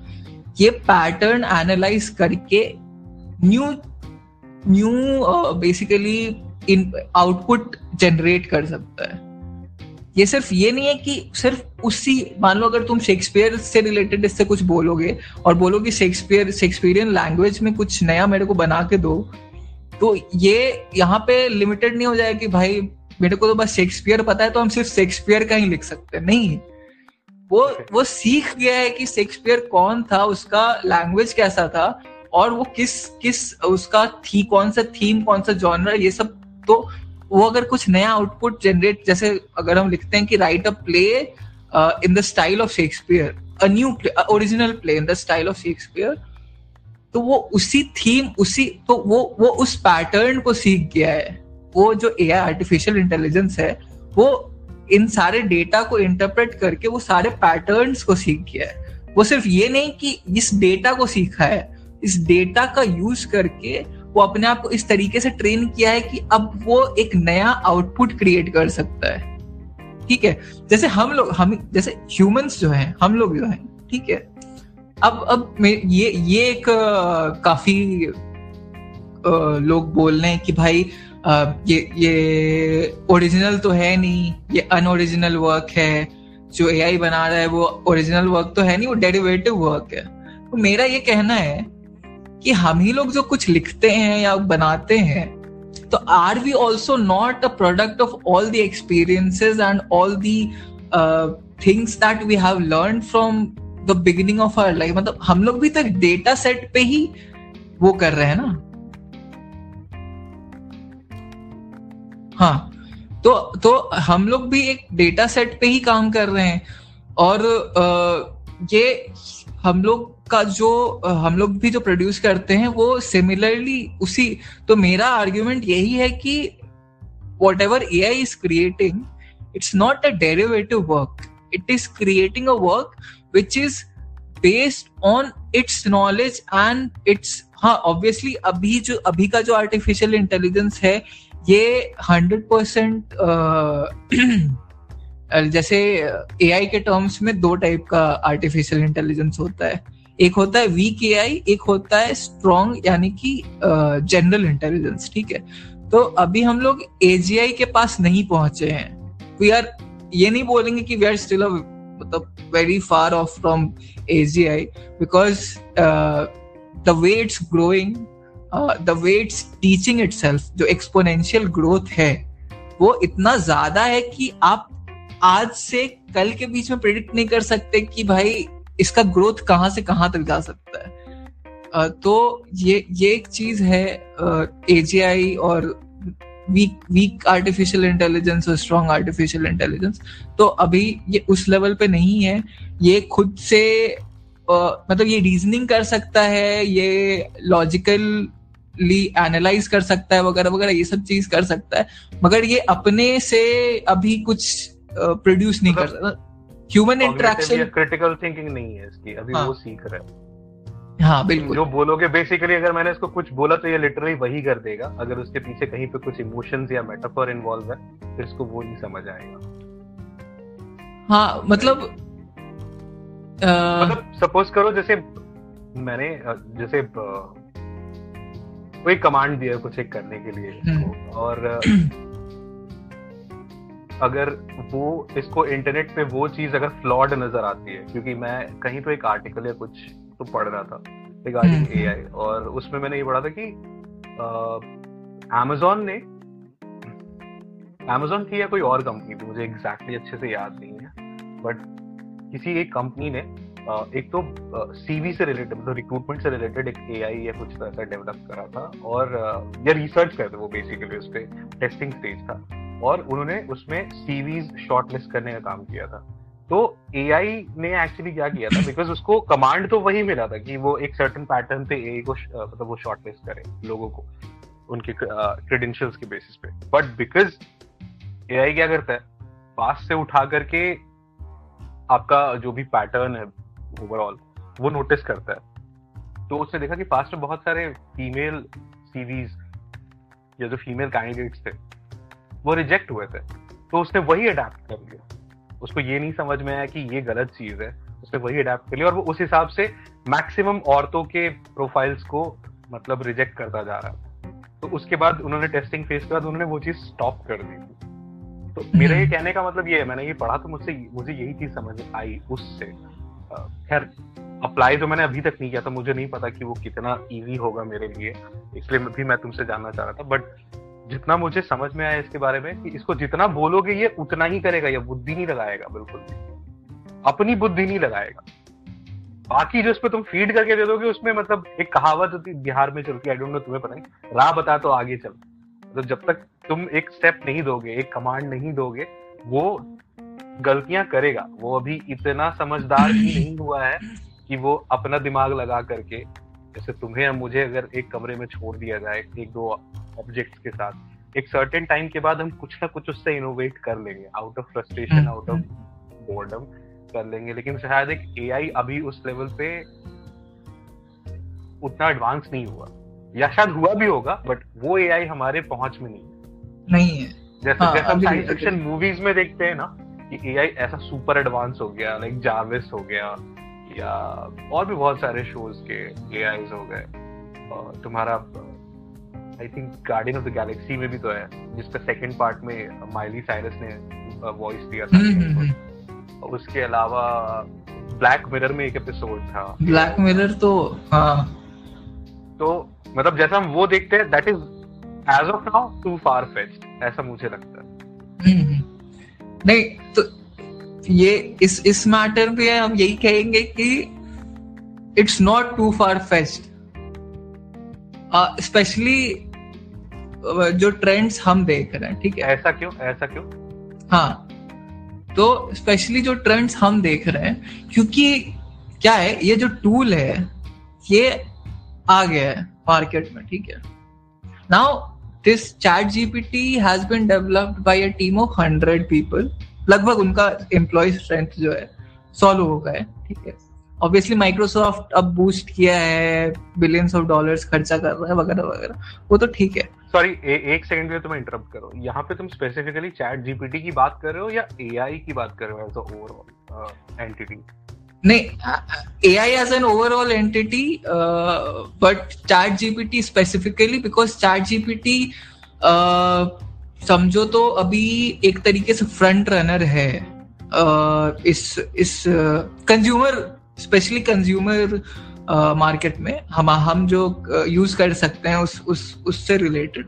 ये पैटर्न एनालाइज करके new new basically in output generate कर सकता है। ये सिर्फ़ ये नहीं है कि सिर्फ़ उसी मान लो अगर तुम शेक्सपियर से रिलेटेड इससे कुछ बोलोगे और बोलोगे शेक्सपियर शेक्सपियरियन लैंग्वेज में कुछ नया मेरे को बना के दो तो ये यहाँ पे लिमिटेड नहीं हो जाए कि भाई मेरे को तो बस शेक्सपियर पता है तो हम सिर्फ़ शेक्सपियर का ही लिख सकते हैं। नहीं। वो वो सीख गया है कि शेक्सपियर कौन था उसका लैंग्वेज कैसा था और वो किस किस उसका थी कौन सा थीम कौन सा जॉनर ये सब तो वो अगर कुछ नया आउटपुट जनरेट जैसे अगर हम लिखते हैं कि write a play in the style of Shakespeare a new play original play in the style of Shakespeare तो वो उसी थीम उसी तो वो वो उस पैटर्न को सीख गया है। वो जो एआई आर्टिफिशियल इंटेलिजेंस है, वो इन सारे डेटा को इंटरप्रेट करके वो सारे पैटर्न्स को सीख गया है। वो सिर्फ़ ये नहीं कि इस डेटा को सीखा है, इस डेटा का यूज़ करके वो अपने आप को इस तरीके से ट्रेन किया है कि अब वो एक नया आउटपुट क्रिएट कर सकता है। ठीक है? जैसे हम लोग, हम, जैसे ह्यूमंस जो हैं, हम लोग जो हैं, ठीक है? अब अब ये ये एक काफ़ी लोग बोल रहे हैं कि भाई ये ये ओरिजिनल तो है नहीं, ये अनओरिजिनल वर्क है, जो एआई बना रहा है वो ओरिजिनल वर्क तो है नहीं, वो डेरिवेटिव वर्क है। तो मेरा ये कहना है कि हम ही लोग जो कुछ लिखते हैं या बनाते हैं तो are we also not a product of all the experiences and all the things that we have learn from the beginning of our life मतलब हम लोग भी तो डेटा सेट पे ही वो कर रहे हैं ना। हाँ तो तो हम लोग भी एक डेटा सेट पे ही काम कर रहे हैं और आ, ये हम लोग का जो हम लोग भी जो प्रोड्यूस करते हैं, वो सिमिलरली उसी तो मेरा आर्ग्यूमेंट यही है कि whatever A I is creating it's not a derivative work it is creating a work which is based on its knowledge and its हाँ ऑब्वियसली अभी जो, अभी का जो आर्टिफिशियल इंटेलिजेंस है, ये हंड्रेड परसेंट (clears throat) जैसे एआई के टर्म्स में दो टाइप का आर्टिफिशियल इंटेलिजेंस होता है। एक होता है वीक एआई एक होता है स्ट्रॉन्ग यानी कि जनरल इंटेलिजेंस ठीक है? तो अभी हम लोग एजीआई के पास नहीं पहुँचे हैं। वी आर ये नहीं बोलेंगे कि वी आर स्टिल मतलब very far off from AGI because the way it's growing the way it's teaching it जो एक्सपोनेंशियल ग्रोथ है, वो इतना ज़्यादा है कि आप आज से कल के बीच में प्रिडिक्ट नहीं कर सकते कि भाई इसका ग्रोथ कहाँ से कहाँ तक जा सकता है? uh, तो ये ये एक चीज़ है एजीआई uh, और वीक वीक आर्टिफिशियल इंटेलिजेंस और स्ट्रॉन्ग आर्टिफिशियल इंटेलिजेंस तो अभी ये उस लेवल पे नहीं है। ये खुद से uh, मतलब ये रीजनिंग कर सकता है ये लॉजिकल एनालाइज कर सकता है वगैरह वगैरह ये सब चीज़ कर सकता है। मगर ये अपने से अभी कुछ प्रोड्यूस नहीं कर सकता। ह्यूमन इंटरेक्शन क्रिटिकल थिंकिंग नहीं है इसकी अभी हाँ. वो सीख रहा है हाँ बिल्कुल जो बोलोगे बेसिकली अगर मैंने इसको कुछ बोला तो ये लिटरली वही कर देगा अगर उसके पीछे कहीं पे कुछ इमोशंस या मेटाफर इन्वॉल्व है फिर इसको वो नहीं समझ आएगा हाँ मतलब मतलब सपोज़ करो जैसे मैंने जैसे कोई कमांड दिया कुछ एक करने के लिए हम्म। और (clears throat) अगर वो इसको इंटरनेट पे वो चीज़ अगर फ्लॉड नज़र आती है क्योंकि मैं कहीं तो एक आर्टिकल या कुछ तो पढ़ रहा था रिगार्डिंग ए आई और उसमें मैंने ये पढ़ा था कि अमेजोन ने अमेजोन थी या कोई और कंपनी थी मुझे एग्जैक्टली अच्छे से याद नहीं है बट किसी एक कंपनी ने एक तो सीवी से रिलेटेड मतलब रिक्रूटमेंट से रिलेटेड एक एआई या कुछ ऐसा डेवलप करा था और या रिसर्च करते वो बेसिकली उस पर टेस्टिंग स्टेज था। और उन्होंने उसमें सीवीज शॉर्टलिस्ट करने का काम किया था। तो एआई ने एक्चुअली क्या किया था? बिकॉज़ उसको कमांड तो वही मिला था कि वो एक सर्टन पैटर्न पे ए को मतलब वो शॉर्ट लिस्ट करे लोगों को, उनके क्रेडेंशियल्स के बेसिस पे। बट बिकॉज़ एआई क्या करता है? पास से उठा करके आपका जो भी पैटर्न है ओवरऑल वो नोटिस करता है। तो उसने देखा कि पास्ट में बहुत सारे फीमेल सीवीज या जो फीमेल कैंडिडेट्स थे वो रिजेक्ट हुए थे। तो उसने वही अडेप्ट कर लिया। उसको ये नहीं समझ में आया कि ये गलत चीज़ है। उसने वही अडेप्ट कर लिया और वो उस हिसाब से मैक्सिमम औरतों के प्रोफाइल्स को मतलब रिजेक्ट करता जा रहा तो उसके बाद उन्होंने टेस्टिंग फेस के बाद उन्होंने वो चीज़ स्टॉप कर दी। तो मेरा ये कहने का मतलब ये है, मैंने ये पढ़ा तो मुझसे मुझे यही चीज़ समझ आई उससे। खैर अप्लाई तो मैंने अभी तक नहीं किया था, मुझे नहीं पता कि वो कितना इजी होगा मेरे लिए। इसलिए भी मैं तुमसे जानना चाह रहा था बट जितना मुझे समझ में आया इसके बारे में, कि इसको जितना बोलोगे ये उतना ही करेगा, या बुद्धि नहीं लगाएगा, बिल्कुल अपनी बुद्धि नहीं लगाएगा। बाकी जो उसमें तुम फ़ीड करके दे दोगे, उसमें मतलब एक कहावत होती बिहार में चलती आई डोंट नो तुम्हें पता नहीं। राह बता तो आगे चल। तो जब तक तुम एक स्टेप नहीं दोगे, एक कमांड नहीं दोगे, वो गलतियाँ करेगा। वो अभी इतना समझदार ही नहीं हुआ है कि वो अपना दिमाग लगा करके, जैसे तुम्हें या मुझे अगर एक कमरे में छोड़ दिया जाए, एक दो ऑब्जेक्ट्स के साथ। एक सर्टेन टाइम के बाद हम कुछ ना कुछ उससे इनोवेट कर लेंगे। Out of frustration out of boredom कर लेंगे। लेकिन शायद एक एआई अभी उस लेवल पे उतना एडवांस नहीं हुआ। या शायद हुआ भी होगा बट वो एआई हमारे पहुँच में नहीं नहीं है। जैसे हाँ, जैसे साइंस फिक्शन मूवीज़ में देखते हैं ना कि एआई ऐसा सुपर एडवांस हो गया लाइक जाविस हो गया या और भी बहुत सारे शोज़ के एआईज हो गए। तुम्हारा I think Guardian of the Galaxy में भी तो है जिसका सेकंड पार्ट में माइली साइरस ने वॉइस दिया था। हम्म, हम्म, हम्म। उसके अलावा ब्लैक मिरर में एक एपिसोड था। ब्लैक मिरर तो हाँ। तो मतलब जैसा हम वो देखते हैं that is as of now too far fetched ऐसा मुझे लगता है। नहीं तो ये इस इस मैटर पे हम यही कहेंगे कि it's not too far fetched specially जो ट्रेंड्स हम देख रहे हैं ठीक है? ऐसा क्यों? ऐसा क्यों? हाँ तो स्पेशली जो ट्रेंड्स हम देख रहे हैं क्योंकि क्या है ये जो टूल है ये आ गया है मार्केट में ठीक है? Now this chat GPT has been developed by a team of hundred people लगभग उनका एम्प्लॉय स्ट्रेंथ जो है सौ लोगों का है ठीक है? ऑब्वियसली माइक्रोसॉफ्ट अब बूस्ट किया है बिलियंस ऑफ़ डॉलर्स खर्चा कर रहा है वगैरह वगैरह। वो तो ठीक है। सॉरी एक सेकंड के लिए तुम्हें इंटरप्ट करो। यहाँ पे तुम स्पेसिफिकली चैट जीपीटी की बात कर रहे हो या एआई की बात कर रहे हो एज ओवरऑल एंटिटी नहीं A I as an overall entity but chat GPT specifically because chat GPT समझो तो अभी एक तरीके से फ्रंट रनर है uh, इस इस कंज्यूमर स्पेशली कंज्यूमर मार्केट में हम हम जो यूज़ कर सकते हैं उस उस उससे रिलेटेड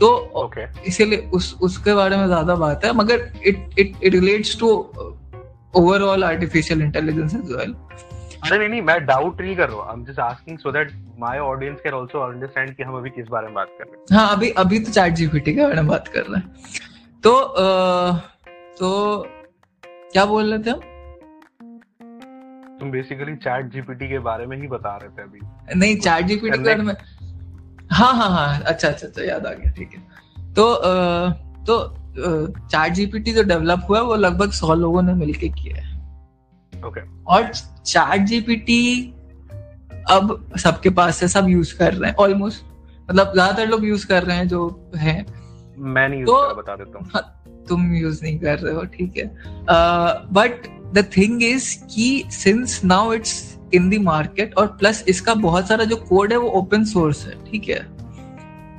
तो okay. इसीलिए उस उसके बारे में ज़्यादा बात है मगर it it relates to overall artificial intelligence as well अरे नहीं नहीं मैं डाउट नहीं कर रहा हूँ। I am just asking so that my audience can also understand कि हम अभी किस बारे में बात कर रहे हैं। हाँ अभी अभी तो चैट जीपीटी के बारे में बात कर रहे हैं। तो आ, तो क्या बोल रहे थे हम? तुम बेसिकली चैट जीपीटी के बारे में ही बता रहे थे अभी। नहीं चैट जीपीटी के बारे में हाँ हाँ हाँ अच्छा अच्छा अच्छा याद आ गया ठीक है। तो आ, तो चैट जीपीटी जो डेवलप हुआ वो लगभग सौ लोगों ने मिलके किया है। ओके और चैट जीपीटी अब सबके पास है सब यूज़ कर रहे हैं ऑलमोस्ट मतलब ज़्यादातर लोग यूज़ कर रहे हैं जो है। मैं नहीं तो, बता देता हूँ। हाँ, तुम यूज़ नहीं कर रहे हो ठीक है। But the thing is that since now it's in the market और प्लस इसका बहुत सारा जो कोड है वो ओपन सोर्स है, ठीक है?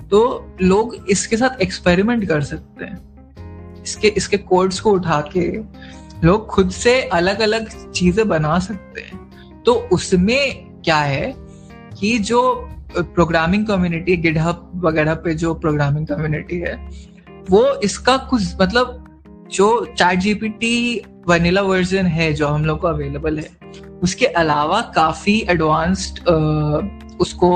तो लोग इसके साथ एक्सपेरिमेंट कर सकते हैं। इसके इसके कोड्स को उठा के लोग खुद से अलग अलग चीज़ें बना सकते हैं। तो उसमें क्या है कि जो प्रोग्रामिंग कम्युनिटी गिडहब वगैरह पे जो प्रोग्रामिंग कम्युनिटी है, वो इसका कुछ मतलब जो चैट जीपीटी वनीला वर्जन है जो हम लोग को अवेलेबल है। उसके अलावा काफ़ी एडवांस्ड उसको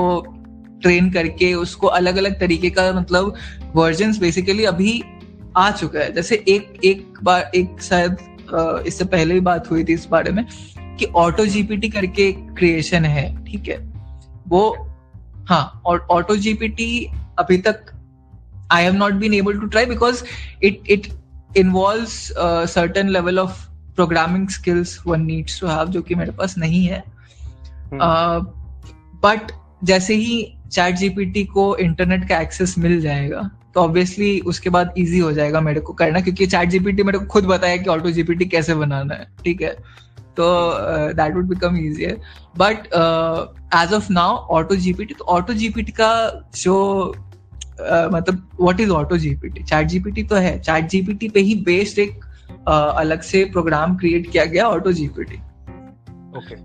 ट्रेन करके, उसको अलग अलग तरीके का मतलब वर्जन बेसिकली अभी आ चुका है। जैसे एक एक बार, एक शायद इससे पहले ही बात हुई थी इस बारे में कि ऑटो जीपीटी करके क्रिएशन है, ठीक है? वो हाँ और ऑटो जीपीटी अभी तक I have not been able to try because it it involve certain level of programming skills one needs to have जो कि मेरे पास नहीं है। बट uh, जैसे ही चैट जीपीटी को इंटरनेट का एक्सेस मिल जाएगा तो ऑब्वियसली उसके बाद इजी हो जाएगा मेरे को करना क्योंकि चैट जीपीटी मेरे को खुद बताया कि ऑटो जीपीटी कैसे बनाना है ठीक है? तो that would become easier but as of now auto GPT तो ऑटो जीपीटी का जो uh, मतलब what is auto GPT chat GPT तो है। चैट जीपीटी पे ही बेस्ड एक uh, अलग से प्रोग्राम क्रिएट किया गया auto GPT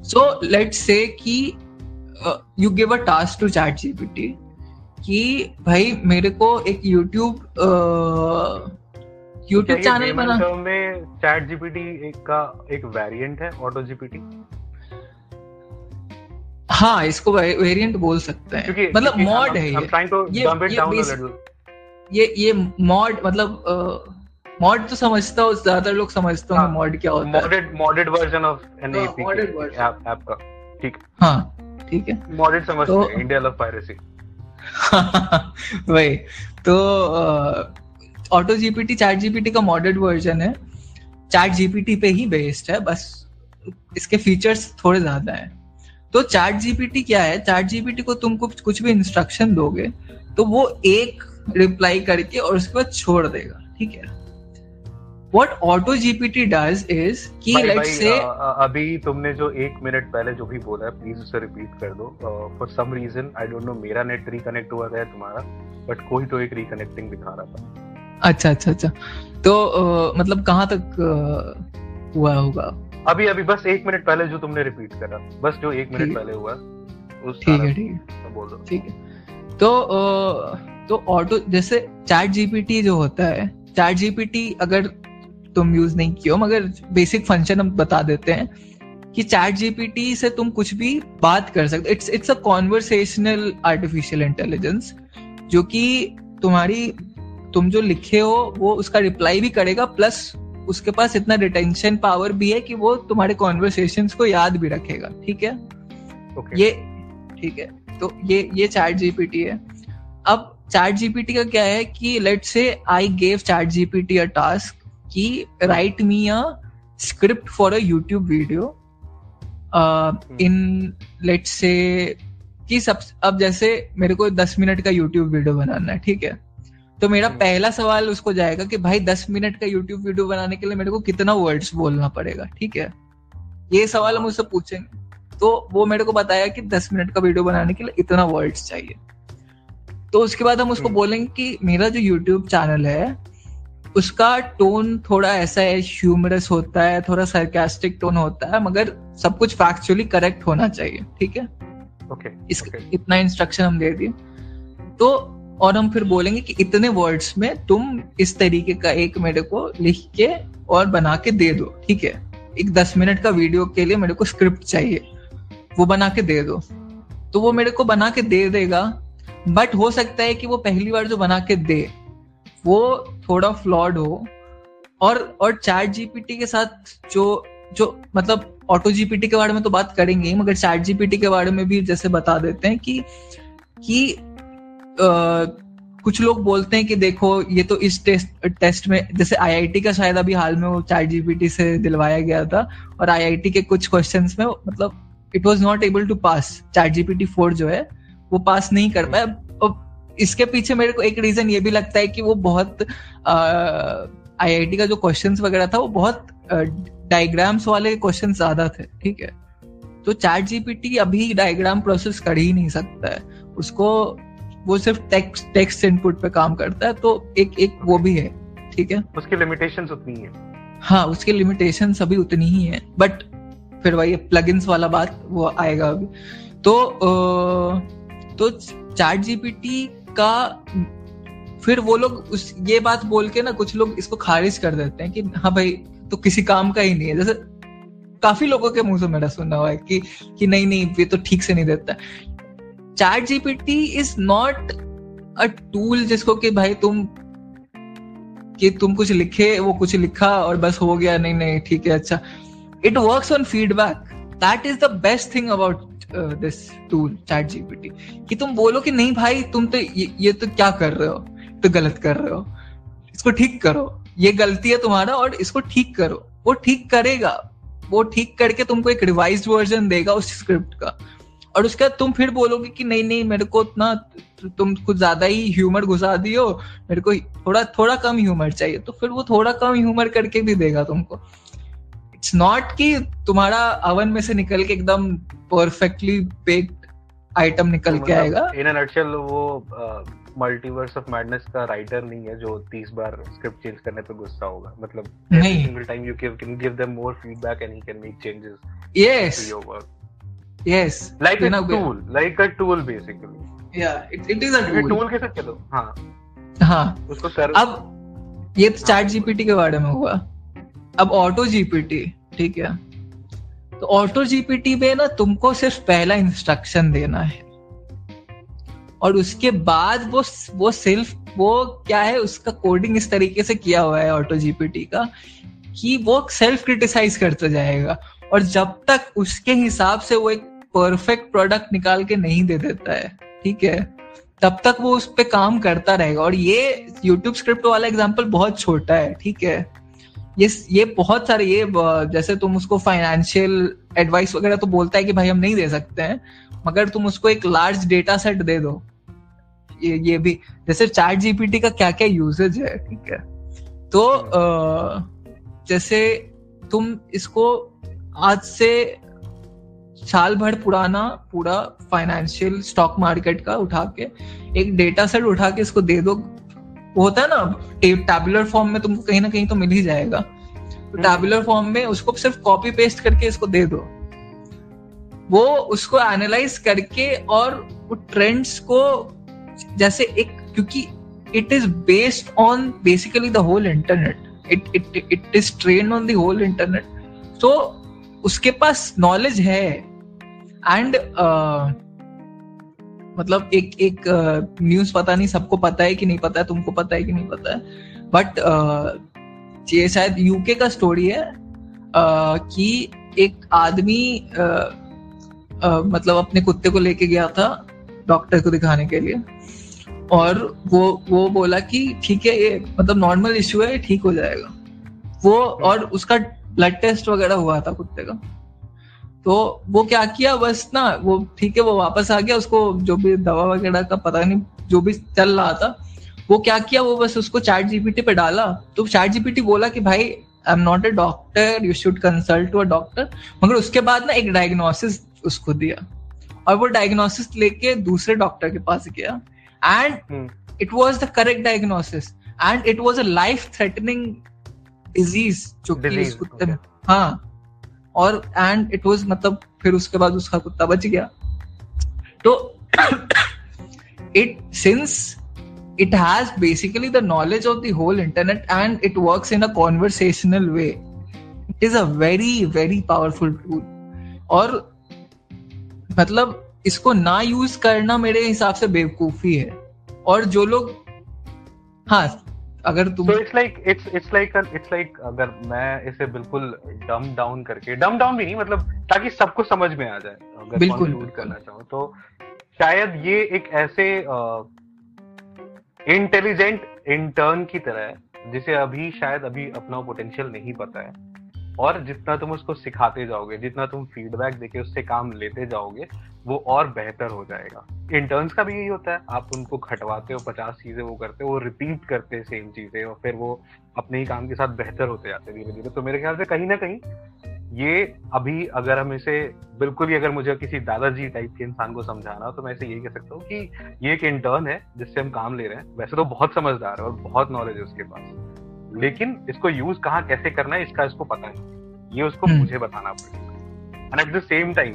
so let's say कि you give a task to chat GPT कि भाई मेरे को एक यूट्यूब यूट्यूब चैनल बना। में चैट जीपीटी का एक वेरिएंट है ऑटो जीपीटी हाँ इसको वेरिएंट बोल सकते हैं। मतलब मॉड है ये। ये ये ये मॉड मतलब मॉड तो समझता हूँ ज़्यादा लोग समझते होंगे मॉड हाँ, क्या होता है। Modded version of an modded version app का। ठीक। हाँ ठीक है। मॉडेड समझते तो, हैं इंडिया लव पायरेसी वही तो ऑटो जीपीटी चैट जीपीटी का मॉडेड वर्जन है। चैट जीपीटी पे ही बेस्ड है बस इसके फीचर्स थोड़े ज़्यादा हैं। तो चैट जीपीटी क्या है? चैट जीपीटी को तुम कुछ कुछ भी इंस्ट्रक्शन दोगे तो वो एक रिप्लाई करके और उसके बाद छोड़ देगा ठीक है? What auto gpt does is कि let's say अभी तुमने जो एक मिनट पहले जो भी बोला है प्लीज़ उसे रिपीट कर दो। For some reason I don't know मेरा नेट रिकनेक्ट हुआ है तुम्हारा बट कोई तो एक रिकनेक्टिंग दिखा रहा था। अच्छा अच्छा अच्छा। तो uh, मतलब कहाँ तक uh, हुआ होगा? अभी अभी बस एक मिनट पहले जो तुमने रिपीट करा। बस जो एक मिनट पहले हुआ ठीक है ठीक है। बोल दो। ठीक है। तो तो ऑटो जैसे चैट जीपीटी जो होता है चैट जीपीटी अगर तुम यूज़ नहीं कियो मगर बेसिक फ़ंक्शन हम बता देते हैं कि चैट जीपीटी से तुम कुछ भी बात कर सकते it's it's a conversational artificial intelligence जो कि तुम्हारी तुम जो लिखे हो वो उसका रिप्लाई भी करेगा प्लस उसके पास इतना रिटेंशन पावर भी है कि वो तुम्हारे कॉन्वर्सेशन को याद भी रखेगा ठीक है? Okay. ये ठीक है? तो ये ये चैट जीपीटी है। अब चैट जीपीटी का क्या है कि let's say I gave chat GPT a task कि write me a script for a YouTube video in let's say कि सब अब जैसे मेरे को दस मिनट का यूट्यूब वीडियो बनाना है ठीक है? तो मेरा हम्म। पहला सवाल उसको जाएगा कि भाई दस मिनट का यूट्यूब वीडियो बनाने के लिए मेरे को कितना वर्ड्स बोलना पड़ेगा ठीक है ये सवाल हम उससे पूछेंगे तो वो मेरे को बताया कि दस मिनट का वीडियो बनाने के लिए इतना वर्ड्स चाहिए तो उसके बाद हम उसको हम्म। बोलेंगे कि मेरा जो यूट्यूब चैनल है उसका टोन थोड़ा ऐसा है ह्यूमरस होता है थोड़ा सरकास्टिक टोन होता है मगर सब कुछ फैक्चुअली करेक्ट होना चाहिए ठीक है ओके इस okay. इतना इंस्ट्रक्शन हम दे दिए तो और हम फिर बोलेंगे कि इतने वर्ड्स में तुम इस तरीके का एक मेरे को लिख के और बना के दे दो, ठीक है? एक दस मिनट का वीडियो के लिए मेरे को स्क्रिप्ट चाहिए, वो बना के दे दो। तो वो मेरे को बना के दे देगा बट हो सकता है कि वो पहली बार जो बना के दे, वो थोड़ा फ्लॉड हो। और और चैट जीपीटी के साथ जो जो मतलब ऑटो जीपीटी के बारे में तो बात करेंगे ही, मगर चैट जीपीटी के बारे में भी जैसे बता देते हैं कि कि कुछ लोग बोलते हैं कि देखो, ये तो इस टेस्ट टेस्ट में, जैसे आईआईटी का शायद अभी हाल में वो चैट जीपीटी से दिलवाया गया था और आईआईटी के कुछ क्वेश्चंस में मतलब it was not able to pass chat GPT four जो है, वो पास नहीं कर पाया। अब इसके पीछे मेरे को एक रीजन ये भी लगता है कि वो बहुत आईआईटी का जो क्वेश्चन वगैरह था, वो बहुत डायग्राम्स वाले क्वेश्चन ज़्यादा थे, ठीक है? तो चैट जीपीटी अभी डायग्राम प्रोसेस कर ही नहीं सकता है। उसको वो सिर्फ़ टेक्स्ट टेक्स्ट इनपुट पे काम करता है तो एक एक वो भी है ठीक है? उसकी लिमिटेशंस उतनी है। हाँ उसकी लिमिटेशन अभी उतनी ही है बट फिर वही प्लगइन्स वाला बात वो आएगा अभी। तो तो चैट जीपीटी का फिर वो लोग उस ये बात बोल के ना कुछ लोग इसको खारिज कर देते हैं कि हाँ भाई तो किसी काम का ही नहीं है। जैसे काफ़ी लोगों के मुँह से मेरा सुना हुआ है कि कि नहीं नहीं ये तो ठीक से नहीं देता। Chat GPT is not a tool जिसको कि भाई तुम कि तुम कुछ लिखे वो कुछ लिखा और बस हो गया नहीं नहीं ठीक है अच्छा। It works on feedback that is the best thing about this tool chat GPT कि तुम बोलो कि नहीं भाई तुम तो ये, ये तो क्या कर रहे हो? तो गलत कर रहे हो। इसको ठीक करो। ये गलती है तुम्हारा और इसको ठीक करो। वो ठीक करेगा। वो ठीक करके तुमको एक रिवाइज वर्जन देगा उस स्क्रिप्ट का। और उसके बाद तुम फिर बोलोगे कि नहीं नहीं मेरे को इतना तुम कुछ ज़्यादा ही ह्यूमर घुसा दियो मेरे को थोड़ा थोड़ा कम ह्यूमर चाहिए। तो फिर वो थोड़ा कम ह्यूमर करके भी देगा तुमको। इट्स नॉट कि तुम्हारा अवन में से निकल के एकदम परफेक्टली बेक्ड आइटम निकल के मतलब आएगा। इन नटशेल वो मल्टीवर्स ऑफ़ मैडनेस का राइटर नहीं है जो 30 बार स्क्रिप्ट चेंज करने पे गुस्सा होगा। मतलब नहीं। Single time you give can give them more feedback and he can make changes yes to your work yes. Like a tool like a tool basically. Yeah it, it is a tool. Tool के साथ चलो। हाँ। हाँ। उसको सर अब ये तो चैट जीपीटी के बारे में हुआ। अब ऑटो जीपीटी ठीक है? तो ऑटो जीपीटी में ना तुमको सिर्फ़ पहला इंस्ट्रक्शन देना है। और उसके बाद वो वो सिर्फ़ वो क्या है उसका कोडिंग इस तरीके से किया हुआ है ऑटो जीपीटी का कि वो सेल्फ क्रिटिसाइज करता जाएगा। और जब तक उसके हिसाब से वो एक परफेक्ट प्रोडक्ट निकाल के नहीं दे देता है, ठीक है? तब तक वो उस पर काम करता रहेगा। और ये यूट्यूब स्क्रिप्ट वाला एग्ज़ाम्पल बहुत छोटा है, ठीक है? ये ये बहुत सारे, ये जैसे तुम उसको फाइनेंशियल एडवाइस वगैरह तो बोलता है कि भाई हम नहीं दे सकते हैं, मगर तुम उसको एक लार्ज डेटा सेट दे दो। ये ये भी, जैसे चैट जीपीटी का क्या क्या यूजेज है, ठीक है? तो जैसे तुम इसको आज से साल भर पुराना पूरा फाइनेंशियल स्टॉक मार्केट का उठा के एक डेटा सेट उठा के इसको दे दो। वो होता है ना टैबुलर फॉर्म में तुमको कहीं ना कहीं तो मिल ही जाएगा। तो टैबुलर हम्म। फॉर्म में उसको सिर्फ़ कॉपी पेस्ट करके इसको दे दो। वो उसको एनालाइज करके और वो ट्रेंड्स को जैसे एक क्योंकि it is based on basically the whole internet it it it is train on the whole internet तो उसके पास नॉलेज है। एंड मतलब एक एक न्यूज़ पता नहीं, सबको पता है कि नहीं पता है, तुमको पता है कि नहीं पता है। बट ये शायद यूके का स्टोरी है कि एक आदमी मतलब अपने कुत्ते को लेके गया था डॉक्टर को दिखाने के लिए। और वो वो बोला कि ठीक है, ये मतलब नॉर्मल इश्यू है ठीक हो जाएगा। वो और उसका ब्लड टेस्ट वगैरह हुआ था कुत्ते का। तो वो क्या किया बस ना वो ठीक है वो वापस आ गया उसको जो भी दवा वगैरह का पता नहीं जो भी चल रहा था वो क्या किया वो बस उसको चैट जीपीटी पे डाला। तो चैट जीपीटी बोला कि भाई I am not a doctor you should consult to a doctor मगर उसके बाद ना एक डायग्नोसिस उसको दिया। और वो डायग्नोसिस लेके दूसरे डॉक्टर के पास गया। And it was the correct diagnosis and it was a life threatening disease कुत्ते हाँ और एंड इट वाज मतलब फिर उसके बाद उसका कुत्ता बच गया। तो it since it has basically the knowledge of the whole internet and it work in a conversational way it is a very very powerful tool और मतलब इसको ना यूज़ करना मेरे हिसाब से बेवकूफ़ी है। और जो लोग हाँ अगर तुम it's like it's it's like it's like अगर मैं इसे बिल्कुल डम डाउन करके डम डाउन भी नहीं मतलब ताकि सबको समझ में आ जाए अगर बिल्कुल करना चाहूँ तो शायद ये एक ऐसे इंटेलिजेंट इंटर्न की तरह है जिसे अभी शायद अभी अपना पोटेंशियल नहीं पता है। और जितना तुम उसको सिखाते जाओगे, जितना तुम फीडबैक देके उससे काम लेते जाओगे, वो और बेहतर हो जाएगा। इंटर्न्स का भी यही होता है। आप उनको खटवाते हो, पचास चीज़ें वो करते हो, वो रिपीट करते हैं सेम चीज़ें और फिर वो अपने ही काम के साथ बेहतर होते जाते धीरे धीरे तो मेरे ख्याल से कहीं ना कहीं ये अभी अगर हम इसे, बिल्कुल ही अगर मुझे किसी दादाजी टाइप के इंसान को समझाना हो तो मैं इसे यही कह सकता हूँ कि ये एक इंटर्न है जिससे हम काम ले रहे हैं। वैसे तो बहुत समझदार है और बहुत नॉलेज है उसके पास। लेकिन इसको यूज़ कहाँ कैसे करना है इसका इसको पता है ये उसको हम्म। मुझे बताना पड़ेगा। And at the same time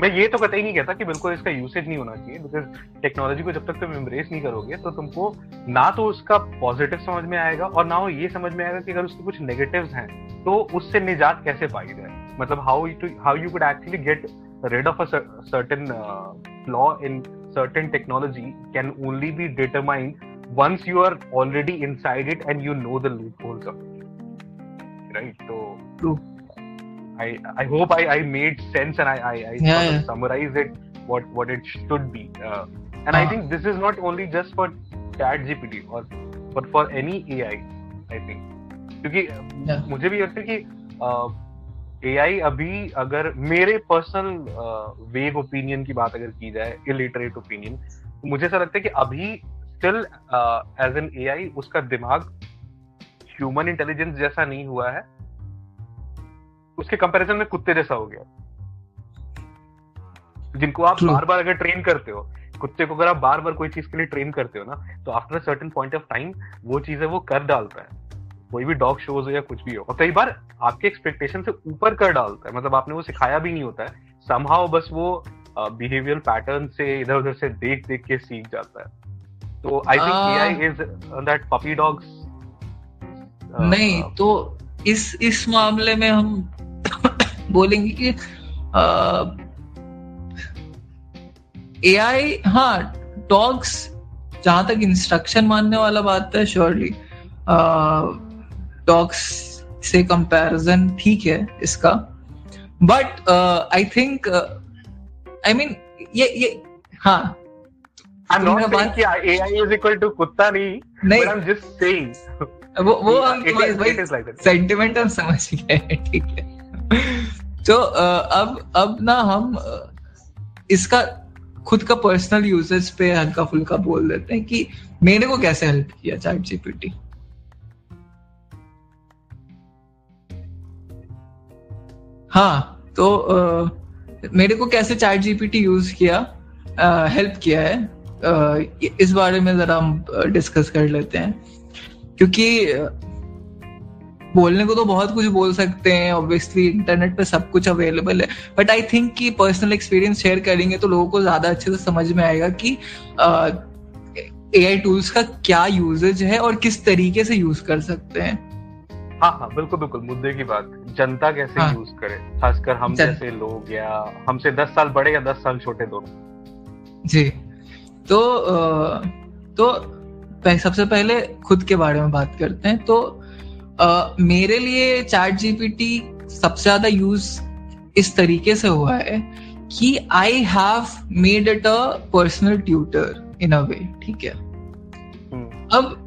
मैं ये तो कतई नहीं कहता कि बिल्कुल इसका यूसेज नहीं होना चाहिए बिकॉज़ टेक्नोलॉजी को जब तक तुम इम्ब्रेस नहीं करोगे तो तुमको ना तो उसका पॉजिटिव समझ में आएगा और ना वो ये समझ में आएगा कि अगर उसके कुछ नेगेटिव्स हैं तो उससे निजात कैसे पाई जाए? मतलब how you how you could actually get rid of a certain uh, flaw in certain technology can only be determined once you are already inside it and you know the loopholes of it right so true i i hope i i made sense and i i, I yeah, sort of yeah. summarize it what what it should be uh, and uh-huh. i think this is not only just for chat gpt or but for any ai i think क्योंकि yeah. मुझे भी लगता है कि ए आई अभी अगर मेरे पर्सनल वेग ओपिनियन की बात अगर की जाए इलिटरेट ओपिनियन तो मुझे ऐसा लगता है कि अभी स्टिल एज एन एआई उसका दिमाग ह्यूमन इंटेलिजेंस जैसा नहीं हुआ है। उसके कंपैरिजन में कुत्ते जैसा हो गया। जिनको आप बार बार अगर ट्रेन करते हो कुत्ते को अगर आप बार बार कोई चीज़ के लिए ट्रेन करते हो ना तो after certain point of time वो चीज़ें वो कर डालता है। कोई भी डॉग शोज़ हो या कुछ भी हो। और कई बार आपके एक्सपेक्टेशन से ऊपर कर डालता है। मतलब आपने वो सिखाया भी नहीं होता है। समहाउ बस वो बिहेवियर uh, पैटर्न से इधर उधर से देख देख के सीख जाता है। तो I think AI is that puppy dogs नहीं तो इस इस मामले में हम (coughs) बोलेंगे कि एआई हाँ डॉग्स जहाँ तक इंस्ट्रक्शन मानने वाला बात है श्योरली डॉग्स से कंपैरिजन ठीक है इसका। But I think I mean ये ये हाँ कि कुत्ता नहीं नहीं। वो वो हम It is- तुम्हारे- it is like that. Sentiment हम समझ गए ठीक है। तो अब अब ना हम इसका खुद का पर्सनल यूजेस पे हल्का फुल्का बोल देते हैं कि मेरे को कैसे हेल्प किया चैट जीपीटी हाँ तो अ, मेरे को कैसे चैट जीपीटी यूज़ किया हेल्प किया है? इस बारे में जरा हम डिस्कस कर लेते हैं। क्योंकि बोलने को तो बहुत कुछ बोल सकते हैं ऑब्वियसली इंटरनेट पे सब कुछ अवेलेबल है। बट आई थिंक कि पर्सनल एक्सपीरियंस शेयर करेंगे तो लोगों को ज़्यादा अच्छे से समझ में आएगा कि ए आई टूल्स का क्या यूजेज है और किस तरीके से यूज़ कर सकते हैं। हाँ हाँ बिल्कुल बिल्कुल मुद्दे की बात। जनता कैसे हाँ। यूज़ करे? खासकर हम जैसे लोग या हमसे दस साल बड़े या दस साल छोटे दोनों जी। तो तो सबसे पहले खुद के बारे में बात करते हैं। तो अ, मेरे लिए चैट जीपीटी सबसे ज़्यादा यूज़ इस तरीके से हुआ है कि I have made it a personal tutor in a way ठीक है? हम्म, अब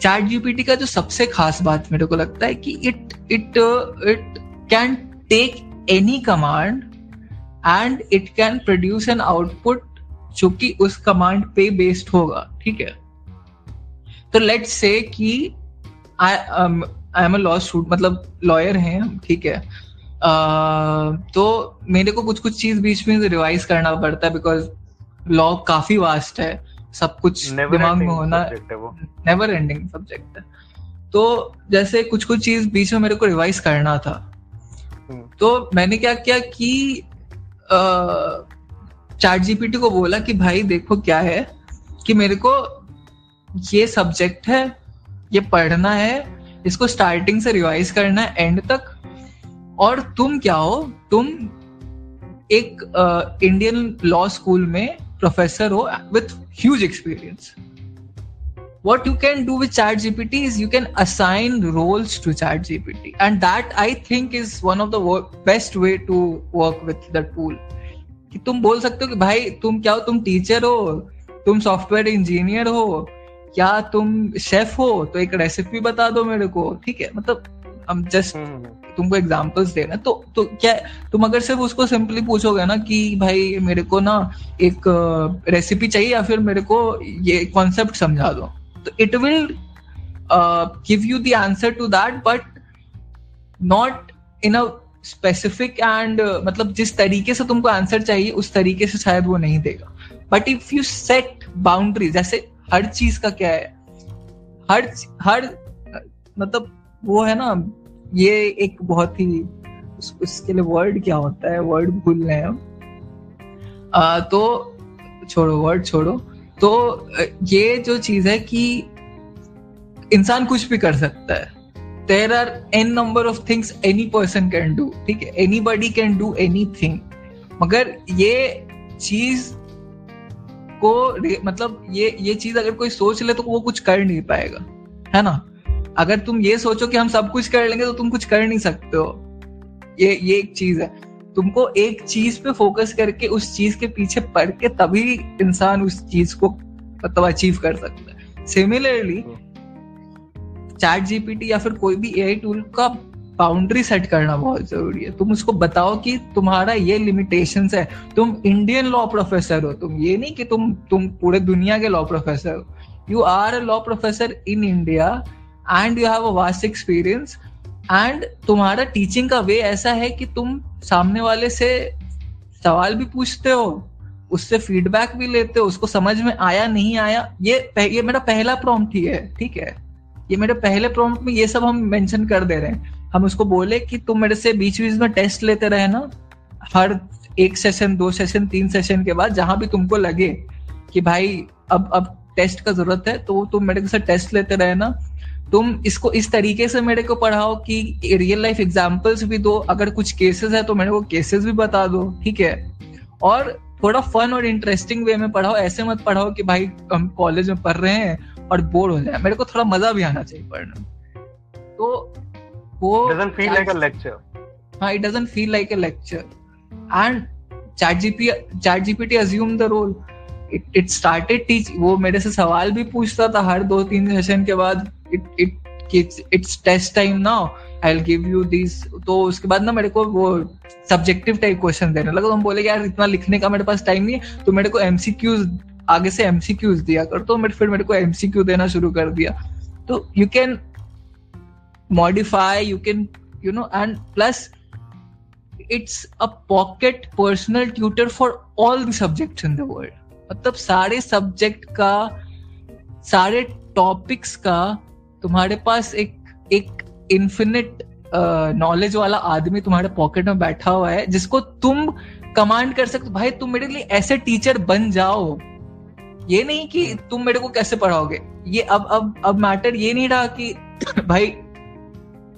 चैट जीपीटी का जो सबसे खास बात मेरे को लगता है कि it it it can take any command and it can produce an output जो कि उस कमांड पे बेस्ड होगा ठीक है? तो लेट्स से कि I am a law student मतलब लॉयर हैं हम ठीक है? अह, तो मेरे को कुछ कुछ चीज़ बीच में रिवाइज करना पड़ता है बिकॉज़ लॉ काफ़ी वास्ट है सब कुछ दिमाग में होना नेवर एंडिंग सब्जेक्ट है। तो जैसे कुछ कुछ चीज़ बीच में मेरे को रिवाइज करना था। हम्म। तो मैंने क्या किया कि चार्ट जीपीटी को बोला कि भाई देखो क्या है कि मेरे को ये सब्जेक्ट है, ये पढ़ना है, इसको स्टार्टिंग से रिवाइज करना है एंड तक। और तुम क्या हो? तुम एक इंडियन लॉ स्कूल में प्रोफेसर हो with huge experience what you can do with ChatGPT is you can assign roles to ChatGPT and that I think is one of the best way to work with the tool कि तुम बोल सकते हो कि भाई तुम क्या हो? तुम टीचर हो तुम सॉफ्टवेयर इंजीनियर हो या तुम शेफ हो तो एक रेसिपी बता दो मेरे को ठीक है? मतलब हम जस्ट हम्म, हम्म, तुमको एग्जांपल्स देना तो तो क्या तुम अगर सिर्फ़ उसको सिंपली पूछोगे ना कि भाई मेरे को ना एक रेसिपी चाहिए या फिर मेरे को ये कॉन्सेप्ट समझा दो तो it will give you the answer to that but not in a specific and मतलब जिस तरीके से तुमको आंसर चाहिए उस तरीके से शायद वो नहीं देगा। But if you set boundary जैसे हर चीज़ का क्या है? हर हर मतलब वो है ना ये एक बहुत ही उस, उसके लिए वर्ड क्या होता है? वर्ड भूल रहे हैं हम। तो छोड़ो वर्ड छोड़ो। तो ये जो चीज़ है कि इंसान कुछ भी कर सकता है। There are an number of things any person can do ठीक है? Anybody can do anything मगर ये चीज़ को मतलब ये ये चीज़ अगर कोई सोच ले तो वो कुछ कर नहीं पाएगा, है ना? अगर तुम ये सोचो कि हम सब कुछ कर लेंगे तो तुम कुछ कर नहीं सकते हो। ये ये एक चीज़ है। तुमको एक चीज़ पे फोकस करके उस चीज़ के पीछे पढ़ के तभी इंसान उस चीज़ को मतलब अचीव कर सकता है। सिमिलरली चैट जीपीटी या फिर कोई भी एआई टूल का बाउंड्री सेट करना बहुत ज़रूरी है। तुम उसको बताओ कि तुम्हारा ये लिमिटेशन है। तुम इंडियन लॉ प्रोफेसर हो। तुम ये नहीं कि तुम तुम पूरे दुनिया के लॉ प्रोफेसर हो। You are a law professor in India and you have a vast experience and तुम्हारा टीचिंग का वे ऐसा है कि तुम सामने वाले से सवाल भी पूछते हो, उससे फीडबैक भी लेते हो, उसको समझ में आया, नहीं आया, ये ये मेरा पहला प्रॉम्प्ट ही है, ठीक है? ये मेरे पहले प्रॉम्प्ट में ये सब हम मेंशन कर दे रहे हैं। हम उसको बोले कि तुम मेरे से बीच बीच में टेस्ट लेते रहे ना, हर एक सेशन दो सेशन तीन सेशन के बाद जहाँ भी तुमको लगे कि भाई अब अब टेस्ट का ज़रूरत है तो तुम मेरे से टेस्ट लेते रहे ना। तुम इसको इस तरीके से मेरे को पढ़ाओ कि रियल लाइफ एग्जाम्पल्स भी दो, अगर कुछ केसेस है तो मेरे को केसेस भी बता दो, ठीक है? और थोड़ा फन और इंटरेस्टिंग वे में पढ़ाओ, ऐसे मत पढ़ाओ कि भाई हम कॉलेज में पढ़ रहे हैं और बोर हो जाए। मेरे को थोड़ा मज़ा भी आना चाहिए पढ़ना। तो वो it doesn't feel like and ChatGPT ChatGPT the role it it teach वो मेरे से सवाल भी पूछता था हर दो तीन सेशन के बाद। यू दिस तो उसके बाद ना मेरे को वो सब्जेक्टिव टाइप क्वेश्चन देने लगा। तो हम बोले यार इतना लिखने का मेरे पास टाइम नहीं है। तो मेरे को एमसीक्यूज आगे से एमसीक्यूज दिया कर तो मेरे फिर मेरे को एमसीक्यू देना शुरू कर दिया। तो you can modify you can you know and plus it's a pocket personal tutor for all the subjects in the world मतलब सारे सब्जेक्ट का, सारे टॉपिक्स का तुम्हारे पास एक एक इन्फिनिट नॉलेज वाला आदमी तुम्हारे पॉकेट में बैठा हुआ है, जिसको तुम कमांड कर सकते भाई, तुम मेरे लिए ऐसे टीचर बन जाओ ये नहीं कि तुम मेरे को कैसे पढ़ाओगे? ये अब अब अब मैटर ये नहीं रहा कि (clears throat) भाई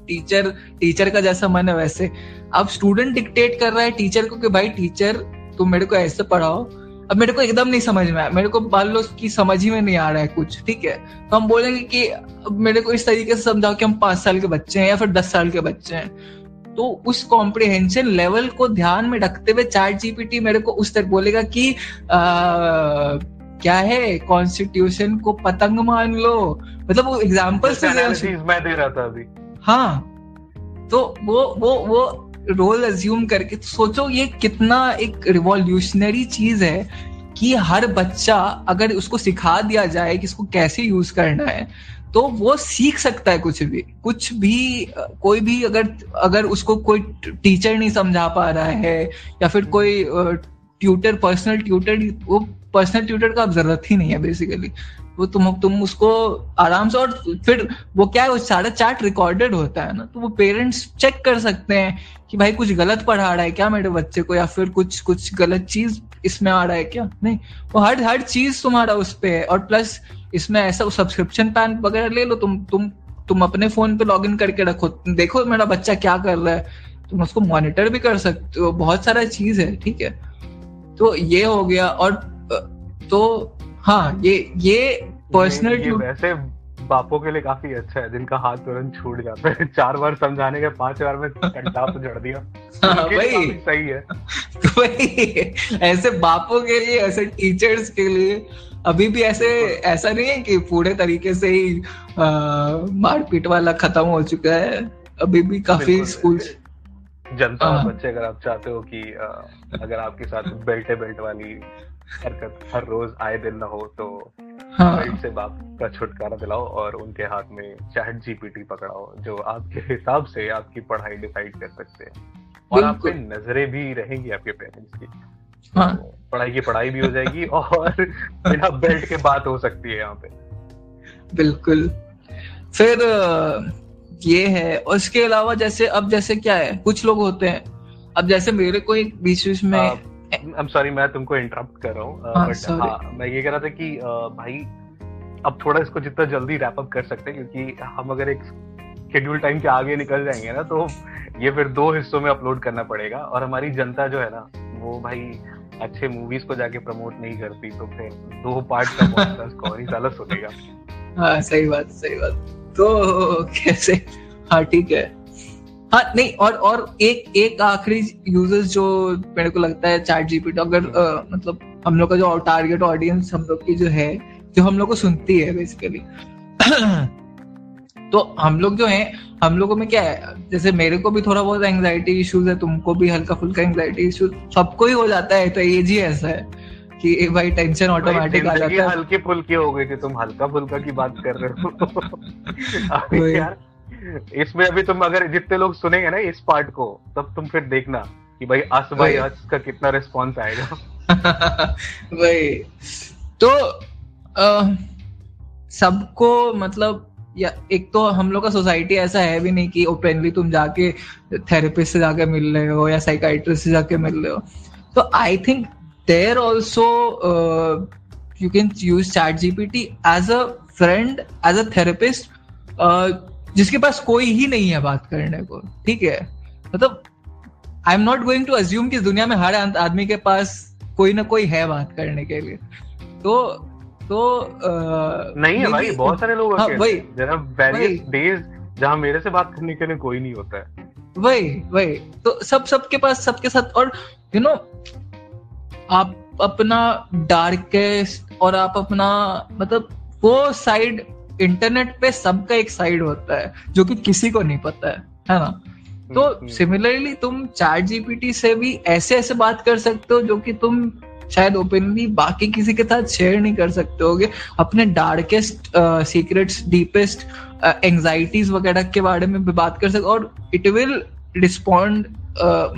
टीचर टीचर का जैसा मन है वैसे। अब स्टूडेंट डिक्टेट कर रहा है टीचर को कि भाई टीचर तुम मेरे को ऐसे पढ़ाओ। अब मेरे को एकदम नहीं समझ में आया मेरे को मान लो कि समझ ही में नहीं आ रहा है कुछ ठीक है? तो हम बोलेंगे कि अब मेरे को इस तरीके से समझाओ कि हम पाँच साल के बच्चे हैं या फिर दस साल के बच्चे हैं। तो उस कॉम्प्रिहेंशन लेवल को ध्यान में रखते हुए चार जीपीटी मेरे को उस तरह बोलेगा कि आ, क्या है? कॉन्स्टिट्यूशन को पतंग मान लो। मतलब वो एग्ज़ाम्पल से मैं दे रहा था अभी। हाँ। तो वो वो वो रोल अज्यूम करके तो सोचो ये कितना एक रिवॉल्यूशनरी चीज़ है कि हर बच्चा अगर उसको सिखा दिया जाए कि इसको कैसे यूज़ करना है तो वो सीख सकता है कुछ भी। कुछ भी कोई भी अगर अगर उसको कोई टीचर नहीं समझा पा रहा है या फिर कोई ट्यूटर पर्सनल ट्यूटर वो पर्सनल ट्यूटर का ज़रूरत ही नहीं है बेसिकली वो तुम तुम उसको आराम से और फिर वो क्या है, वो सारा चैट रिकॉर्डेड होता है ना तो वो पेरेंट्स चेक कर सकते हैं कि भाई कुछ गलत पढ़ा रहा है क्या मेरे बच्चे को, या फिर कुछ कुछ गलत चीज़ इसमें आ रहा है क्या? नहीं, वो हर हर चीज़ तुम्हारा उस पर है, और प्लस इसमें ऐसा सब्सक्रिप्शन प्लान वगैरह ले लो, तुम तुम तुम अपने फ़ोन पे लॉग करके रखो, देखो मेरा बच्चा क्या कर रहा है, तुम उसको मॉनिटर भी कर सकते हो, बहुत सारा चीज़ है, ठीक है? तो ये हो गया, और तो हाँ ये ये पर्सनल ये, ये वैसे बापों के लिए काफ़ी अच्छा है जिनका हाथ तुरंत छूट जाता है। (laughs) चार बार समझाने के पाँच बार में कंटा तो जड़ दिया। (laughs) हाँ, भाई सही है। (laughs) भाई ऐसे बापों के लिए ऐसे टीचर्स के लिए अभी भी ऐसे ऐसा नहीं है कि पूरे तरीके से ही मारपीट वाला खत्म हो चुका है। अभी भी काफ़ी स्कूल जनता हाँ। बच्चे अगर आप चाहते हो कि अगर आपके साथ बेल्टे बेल्ट वाली हरकत हर रोज आए दिन ना हो तो हाँ. से बाप का छुटकारा दिलाओ और उनके हाथ में चैट जीपीटी पकड़ाओ जो आपके हिसाब से आपकी पढ़ाई डिसाइड कर सकते हैं। और आप पे नज़रें भी रहेंगी आपके पेरेंट्स की। हाँ. तो पढ़ाई की पढ़ाई भी हो जाएगी (laughs) और बिना बेल्ट के बात हो सकती है यहाँ पे। बिल्कुल। फिर ये है और इसके अलावा जैसे अब जैसे क्या है कुछ लोग होते हैं। अब जैसे मेरे को एक बीच बीच में आई एम सॉरी मैं तुमको इंटरप्ट कर रहा हूँ बट हाँ, हाँ मैं ये कह रहा था कि भाई अब थोड़ा इसको जितना जल्दी रैप अप कर सकते हैं क्योंकि हम अगर एक शेड्यूल टाइम के आगे निकल जाएँगे ना तो ये फिर दो हिस्सों में अपलोड करना पड़ेगा। और हमारी जनता जो है ना वो भाई अच्छे मूवीज़ को जाके प्रमोट नहीं करती तो फिर दो पार्ट का पॉडकास्ट कौन ही साला सुनेगा। हाँ सही बात सही बात। तो कैसे? हाँ ठीक है। हाँ नहीं और और एक एक आखिरी यूज़र्स जो मेरे को लगता है चैट जीपीटी अगर आ, मतलब हम लोग का जो टारगेट ऑडियंस हम लोग की जो है जो हम लोग को सुनती है बेसिकली तो हम लोग जो है हम लोगों में क्या है जैसे मेरे को भी थोड़ा बहुत एंग्जाइटी इश्यूज़ है तुमको भी हल्का फुल्का एंग्जाइटी इश्यूज़ सबको ही हो जाता है तो एज ही ऐसा है कि एक भाई टेंशन ऑटोमेटिक आ जाता है। हल्के फुल्के हो गए कि तुम हल्का फुल्का की बात कर रहे हो। (laughs) यार इसमें अभी तुम अगर जितने लोग सुनेंगे ना इस पार्ट को तब तुम फिर देखना कि भाई अस भाई अस का कितना रिस्पॉन्स आएगा। (laughs) भाई तो सबको मतलब या एक तो हम लोग का सोसाइटी ऐसा है भी नहीं कि ओपनली तुम जाके थेरेपिस्ट से जाके मिल रहे हो या साइकाइट्रिस्ट से जाके मिल रहे हो। तो I think there also you can use ChatGPT as a friend as a therapist जिसके पास कोई ही नहीं है बात करने को ठीक है? मतलब I am not going to assume कि दुनिया में हर आदमी के पास कोई ना कोई है बात करने के लिए। तो तो आ, नहीं है भाई बहुत सारे लोग हाँ, वही डेज़ जहाँ मेरे से बात करने के लिए कोई नहीं होता है। वही वही। तो सब सबके पास सबके साथ और यू you नो know, आप अपना डार्केस्ट और आप अपना मतलब वो साइड इंटरनेट पे सबका एक साइड होता है जो कि किसी को नहीं पता है है ना तो सिमिलरली हम्म, हम्म। तुम चैट जीपीटी से भी ऐसे ऐसे बात कर सकते हो जो कि तुम शायद ओपनली बाकी किसी के साथ शेयर नहीं कर सकते होगे अपने डार्केस्ट सीक्रेट्स डीपेस्ट एंजाइटीज वगैरह के बारे में भी बात कर सकते और इट विल रिस्पॉन्ड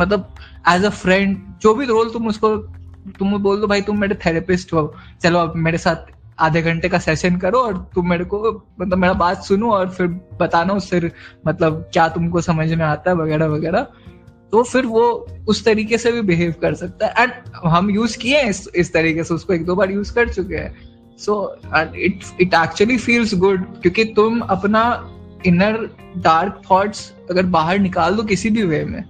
मतलब एज अ फ्रेंड जो भी रोल तुम उसको तुम बोल दो भाई तुम मेरे थेरेपिस्ट हो चलो अब मेरे साथ आधे घंटे का सेशन करो और तुम मेरे को मतलब मेरा बात सुनो और फिर बताना उससे मतलब क्या तुमको समझ में आता है वगैरह वगैरह। तो फिर वो उस तरीके से भी बिहेव कर सकता है। एंड हम यूज़ किए हैं इस, इस तरीके से उसको एक दो बार यूज़ कर चुके हैं। So it it actually feels good क्योंकि तुम अपना इनर डार्क थॉट्स अगर बाहर निकाल दो किसी भी वे में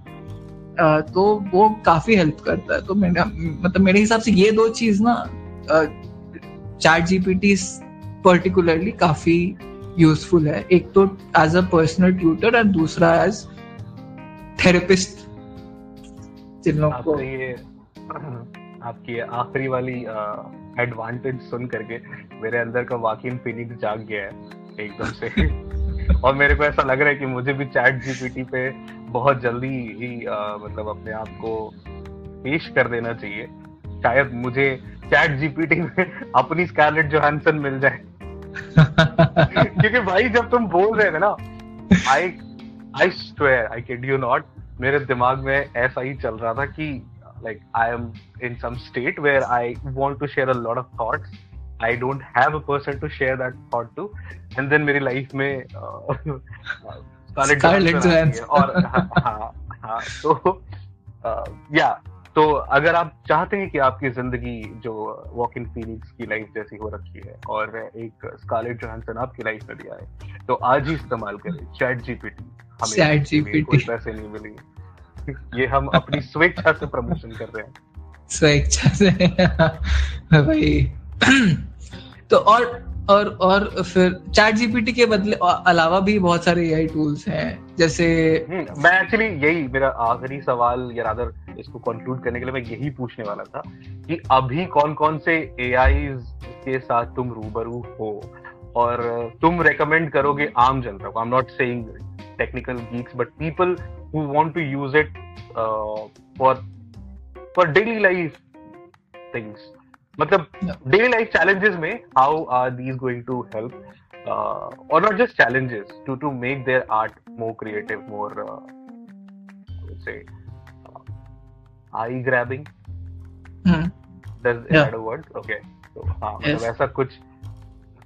तो वो काफ़ी हेल्प करता है। तो मेरे मतलब मेरे हिसाब से ये दो चीज़ ना चैट जीपीटी पर्टिकुलरली काफ़ी यूजफुल है। एक तो एज अ पर्सनल ट्यूटर और दूसरा एज थेरेपिस्ट जिन लोगों को ये (clears throat) आपकी आखिरी वाली एडवांटेज सुन करके मेरे अंदर का वाकिन फीलिंग जाग गया है एकदम से। (laughs) और मेरे को ऐसा लग रहा है कि मुझे भी चैट जीपीटी पे बहुत जल्दी ही आ, मतलब अपने आप को पेश कर देना चाहिए। शायद मुझे चैट जीपीटी में अपनी स्कारलेट जोहानसन मिल जाए। (laughs) क्योंकि भाई जब तुम बोल रहे थे ना I I swear I kid you not मेरे दिमाग में ऐसा ही चल रहा था कि like I am in some state where I want to share a lot of thoughts I don't have a person to share that thought to and then मेरी लाइफ में स्कारलेट जोहानसन और हाँ हाँ, हाँ तो या तो अगर आप चाहते हैं कि आपकी ज़िंदगी जो वॉक इन फीलिंग्स की लाइफ जैसी हो रखी है और एक स्कारलेट जोहानसन आपकी लाइफ में भी आए तो आज ही इस्तेमाल करें चैट जीपीटी हमें जीपीटी कोई पैसे नहीं मिले। ये हम अपनी (laughs) स्वेच्छा से प्रमोशन कर रहे हैं। स्वेच्छा से। (laughs) भाई। (clears throat) तो और और और फिर चैट जीपीटी के बदले अलावा भी बहुत सारे एआई टूल्स हैं जैसे हम्म, मैं एक्चुअली यही मेरा आखिरी सवाल या रादर इसको कंक्लूड करने के लिए मैं यही पूछने वाला था कि अभी कौन कौन से एआई के साथ तुम रूबरू हो? और तुम रेकमेंड करोगे आम जनता को I am not saying technical geeks but people who want to use it for for daily life things मतलब डेली लाइफ चैलेंजेस में how are these going to help और not just challenges to to make their art more creative more say eye grabbing word okay तो हाँ मतलब ऐसा कुछ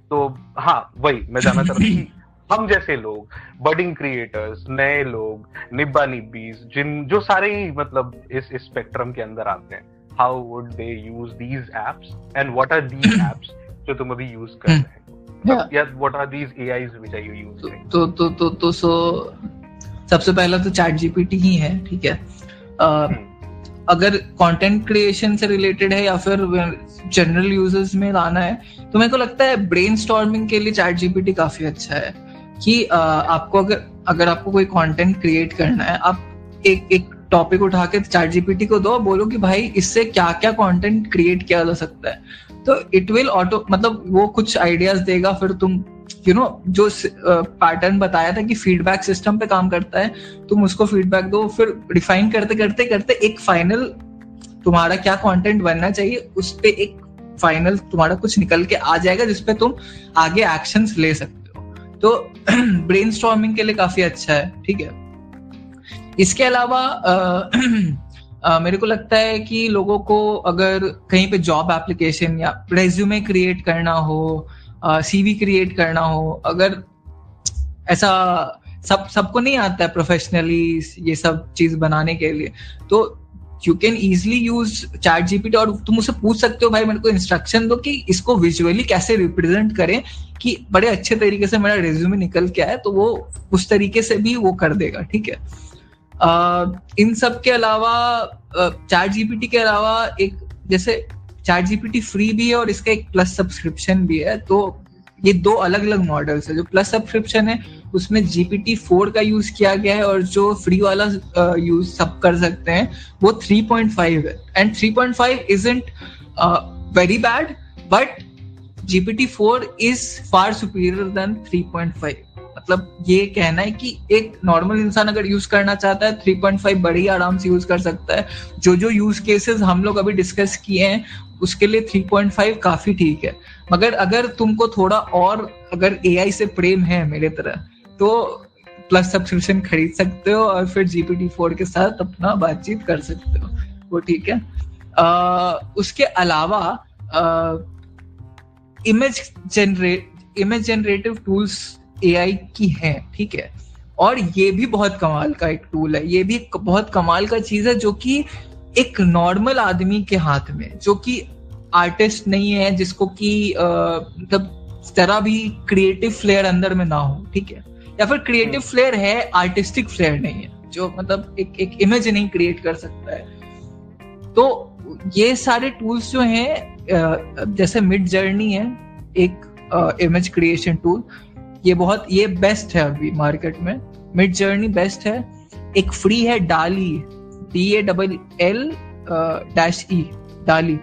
तो हाँ वही मैं जानना चाह रहा हूँ (laughs) हम जैसे लोग बडिंग क्रिएटर्स नए लोग निब्बा निब्बीज जिन जो सारे ही मतलब इस स्पेक्ट्रम के अंदर आते हैं how would they use these apps? And what are these (clears throat) apps जो तुम अभी यूज़ कर रहे हो? या what are these AIs which are you using तो तो तो तो सो सबसे पहला तो चैट जीपीटी ही है ठीक है? uh, अगर कंटेंट क्रिएशन से रिलेटेड है या फिर जनरल यूज़र्स में लाना है तो मेरे को लगता है ब्रेन के लिए चैट जीपीटी काफ़ी अच्छा है। कि आपको अगर अगर आपको कोई कंटेंट क्रिएट करना है आप एक एक टॉपिक उठा के चैट जीपीटी को दो बोलो कि भाई इससे क्या क्या कंटेंट क्रिएट किया जा सकता है। तो इट विल ऑटो मतलब वो कुछ आइडियाज़ देगा फिर तुम यू you नो know, जो पैटर्न uh, बताया था कि फीडबैक सिस्टम पे काम करता है तुम उसको फीडबैक दो फिर रिफाइन करते करते करते एक फाइनल तुम्हारा क्या कंटेंट बनना चाहिए उस पर एक फाइनल तुम्हारा कुछ निकल के आ जाएगा जिसपे तुम आगे एक्शन ले सकते हो। तो (clears throat) ब्रेन के लिए काफ़ी अच्छा है ठीक है? इसके अलावा (clears throat) मेरे को लगता है कि लोगों को अगर कहीं पे जॉब एप्लीकेशन या रेज्यूमे क्रिएट करना हो सीवी क्रिएट करना हो अगर ऐसा सब सबको नहीं आता है प्रोफेशनली ये सब चीज़ बनाने के लिए तो you can easily use ChatGPT और तुम उसे पूछ सकते हो भाई मेरे को इंस्ट्रक्शन दो कि इसको विजुअली कैसे रिप्रेजेंट करें कि बड़े अच्छे तरीके से मेरा रेज्यूमे निकल के आए तो वो उस तरीके से भी वो कर देगा ठीक है? uh, इन सब के अलावा चैट जीपीटी के अलावा एक, जैसे चैट जीपीटी फ्री भी है और इसका एक प्लस सब्सक्रिप्शन भी है तो ये दो अलग अलग मॉडल्स है। जो प्लस सब्सक्रिप्शन है, उसमें जीपीटी फोर का यूज़ किया गया है और जो फ्री वाला यूज़ सब कर सकते हैं, वो 3.5 है। And 3.5 isn't very bad but GPT four is far superior than 3.5 मतलब ये कहना है कि एक नॉर्मल इंसान अगर यूज़ करना चाहता है 3.5 बड़ी आराम से यूज़ कर सकता है। जो जो यूज़ केसेस हम लोग अभी डिस्कस किए हैं उसके लिए 3.5 काफ़ी ठीक है। मगर अगर तुमको थोड़ा और अगर एआई से प्रेम है मेरे तरह तो प्लस सब्सक्रिप्शन खरीद सकते हो और फिर जीपीटी फोर के साथ अपना बातचीत कर सकते हो। वो ठीक है। आ, उसके अलावा आ, image generate image generative tools AI की है ठीक है? और ये भी बहुत कमाल का एक टूल है। ये भी बहुत कमाल का चीज़ है जो कि एक नॉर्मल आदमी के हाथ में जो कि आर्टिस्ट नहीं है जिसको कि मतलब जरा भी क्रिएटिव फ्लेयर अंदर में ना हो ठीक है? या फिर क्रिएटिव फ्लेयर हम्म। है आर्टिस्टिक फ्लेयर नहीं है जो मतलब एक एक इमेज नहीं क्रिएट कर सकता है। तो ये सारे टूल्स जो हैं जैसे मिड जर्नी है एक इमेज क्रिएशन टूल ये बहुत, ये बेस्ट है अभी मार्केट में। मिड जर्नी बेस्ट है। एक फ्री है Dalle D A double L dash E Dalle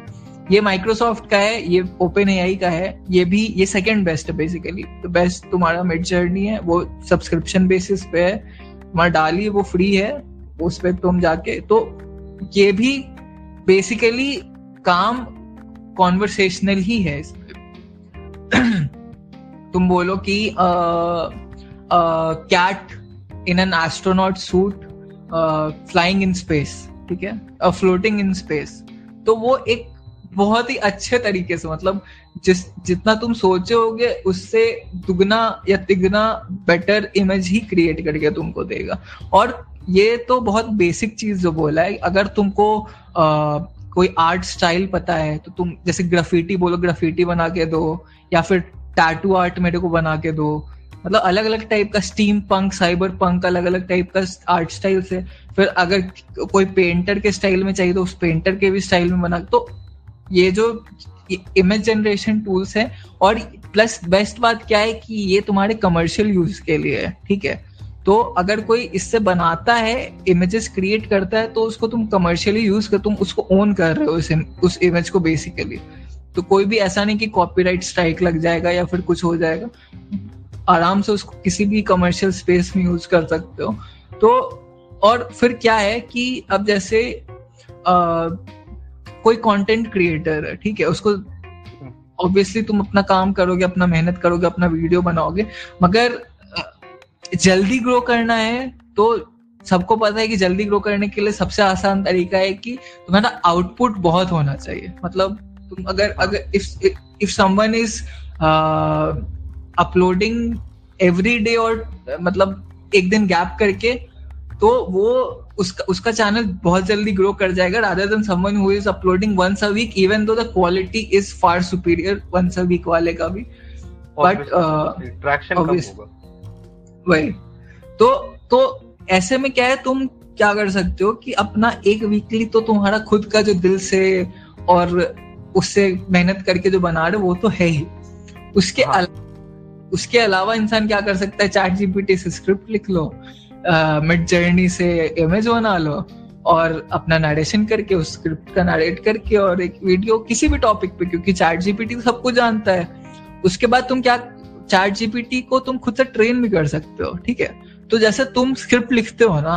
ये माइक्रोसॉफ्ट का है, ये ओपन एआई का है। ये भी, ये सेकेंड बेस्ट है बेसिकली तो बेस्ट तुम्हारा मिड जर्नी है, वो सब्सक्रिप्शन बेसिस पे है। तुम्हारा डाली वो फ्री है। उस पर तुम जाके तो ये भी बेसिकली काम कॉन्वर्सेशनल ही है इसमें। तुम बोलो कि cat in an astronaut suit flying in space ठीक है? फ्लोटिंग इन स्पेस तो वो एक बहुत ही अच्छे तरीके से मतलब जिस जितना तुम सोचे होगे उससे दुगना या तिगना बेटर इमेज ही क्रिएट करके तुमको देगा। और ये तो बहुत बेसिक चीज़ जो बोला है अगर तुमको आ, कोई आर्ट स्टाइल पता है तो तुम जैसे ग्राफिटी बोलो ग्राफिटी बना के दो या फिर टैटू आर्ट मेरे को बना के दो। मतलब अलग अलग टाइप का स्टीम पंक साइबर पंक अलग अलग टाइप का आर्ट स्टाइल से। फिर अगर कोई पेंटर के स्टाइल में चाहिए तो उस पेंटर के भी स्टाइल में बना। तो ये जो इमेज जनरेशन टूल्स है, और प्लस बेस्ट बात क्या है कि ये तुम्हारे कमर्शियल यूज़ के लिए है, ठीक है? तो अगर कोई इससे बनाता है इमेजेस क्रिएट करता है तो उसको तुम कमर्शियली यूज़ कर, तुम उसको ओन कर रहे हो उस इमेज को बेसिकली तो कोई भी ऐसा नहीं कि कॉपीराइट स्ट्राइक लग जाएगा या फिर कुछ हो जाएगा। आराम से उसको किसी भी कमर्शियल स्पेस में यूज़ कर सकते हो। तो और फिर क्या है कि अब जैसे आ, कोई कंटेंट क्रिएटर है ठीक है उसको ऑब्वियसली तुम अपना काम करोगे अपना मेहनत करोगे अपना वीडियो बनाओगे मगर जल्दी ग्रो करना है तो सबको पता है कि जल्दी ग्रो करने के लिए सबसे आसान तरीका है कि तुम्हारा आउटपुट बहुत होना चाहिए। मतलब तुम अगर अगर if if someone is uploading every day और मतलब एक दिन गैप करके तो वो उसका उसका चैनल बहुत जल्दी ग्रो कर जाएगा rather than someone who is uploading once a week even though the quality is far superior once a week वाले का भी. बट ट्रैक्शन uh, कम होगा. वही. तो तो ऐसे में क्या है तुम क्या कर सकते हो कि अपना एक वीकली तो तुम्हारा खुद का जो दिल से और उससे मेहनत करके जो बना रहे वो तो है ही। उसके हाँ. अल, उसके अलावा इंसान क्या कर सकता है? चैट जीपीटी से स्क्रिप्ट लिख लो मिड जर्नी से इमेज बना लो और अपना नरेशन करके उस स्क्रिप्ट का नरेट करके और एक वीडियो किसी भी टॉपिक पे क्योंकि चैट जीपीटी सब कुछ जानता है। उसके बाद तुम क्या चैट जीपीटी को तुम खुद से ट्रेन भी कर सकते हो ठीक है? तो जैसे तुम स्क्रिप्ट लिखते हो ना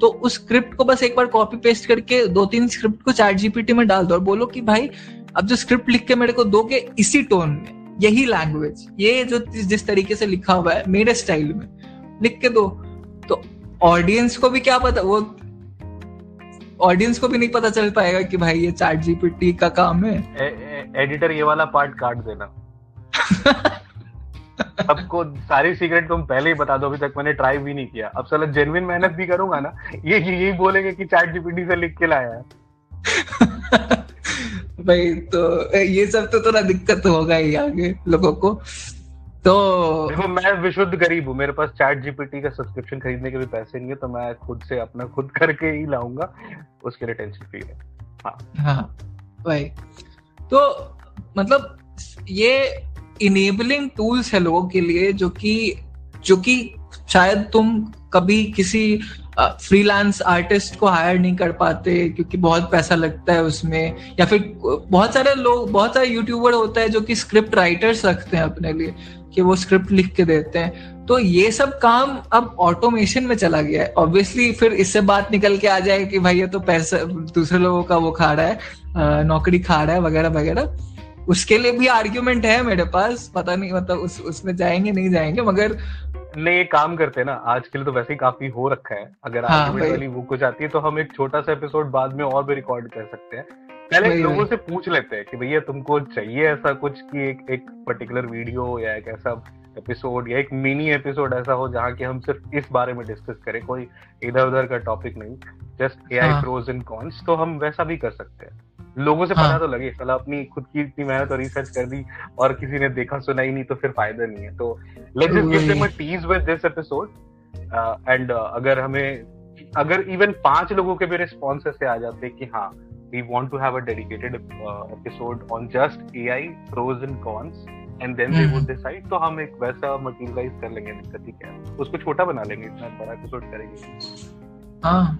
तो उस स्क्रिप्ट को बस एक बार कॉपी पेस्ट करके दो तीन स्क्रिप्ट को चैट जीपीटी में डाल दो और बोलो कि भाई अब जो स्क्रिप्ट लिख के मेरे को दोगे इसी टोन में यही लैंग्वेज ये जो जिस तरीके से लिखा हुआ है मेरे स्टाइल में लिख के दो। तो ऑडियंस को भी क्या पता वो ऑडियंस को भी नहीं पता चल पाएगा कि भाई ये चैट जीपीटी का काम है। ए, ए, एडिटर ये वाला पार्ट काट देना। (laughs) सबको सारी सीक्रेट तुम पहले ही बता दो अभी तक मैंने ट्राई भी नहीं किया। अब साला जेन्युइन मेहनत भी करूँगा ना ये यही बोलेंगे कि चैट जीपीटी से लिख के लाया है। (laughs) भाई तो ये सब तो थोड़ा दिक्कत होगा ही आगे लोगों को। तो देखो मैं विशुद्ध गरीब हूँ। मेरे पास चैट जीपीटी का सब्सक्रिप्शन खरीदने के भी पैसे नहीं है तो मैं खुद से अपना खुद करके ही लाऊँगा। उसके लिए टेंशन फ्री है। हाँ। हाँ भाई। तो मतलब ये इनेबलिंग टूल्स है लोगों के लिए जो कि जो कि शायद तुम कभी किसी फ्रीलांस आर्टिस्ट को हायर नहीं कर पाते क्योंकि बहुत पैसा लगता है उसमें, या फिर बहुत सारे लोग, बहुत सारे यूट्यूबर होता है जो कि स्क्रिप्ट राइटर्स रखते हैं अपने लिए, कि वो स्क्रिप्ट लिख के देते हैं। तो ये सब काम अब ऑटोमेशन में चला गया है। ऑब्वियसली फिर इससे बात निकल के आ जाए कि भाई ये तो पैसा, दूसरे लोगों का वो खा रहा है नौकरी खा रहा है, वगैरह वगैरह। उसके लिए भी आर्ग्यूमेंट है मेरे पास। पता नहीं मतलब उस उसमें जाएँगे नहीं जाएँगे मगर नहीं एक काम करते हैं ना आज के लिए तो वैसे ही काफ़ी हो रखा है। अगर हाँ, वाली वो कुछ आती है तो हम एक छोटा सा एपिसोड बाद में और भी रिकॉर्ड कर सकते हैं। पहले लोगों से पूछ लेते हैं कि भैया तुमको चाहिए ऐसा कुछ कि एक एक पर्टिकुलर वीडियो या एक ऐसा एपिसोड या एक मिनी एपिसोड ऐसा हो जहाँ की हम सिर्फ़ इस बारे में डिस्कस करें कोई इधर उधर का टॉपिक नहीं। Just A I pros and cons तो हम वैसा भी कर सकते हैं। लोगों से हाँ. पता तो लगे साला अपनी खुद की इतनी मेहनत और रिसर्च कर दी और किसी ने देखा सुना ही नहीं तो फिर फ़ायदा नहीं है। तो let's just give them a tease with this episode and अगर हमें अगर इवन पाँच लोगों के भी रिस्पॉन्स से आ जाते कि हाँ we want to have a dedicated episode on just AI pros and cons and then they would decide तो हम एक वैसा मटेरियलाइज कर लेंगे दिक्कत ही क्या उसको छोटा बना लेंगे इतना बड़ा एपिसोड करेंगे। हाँ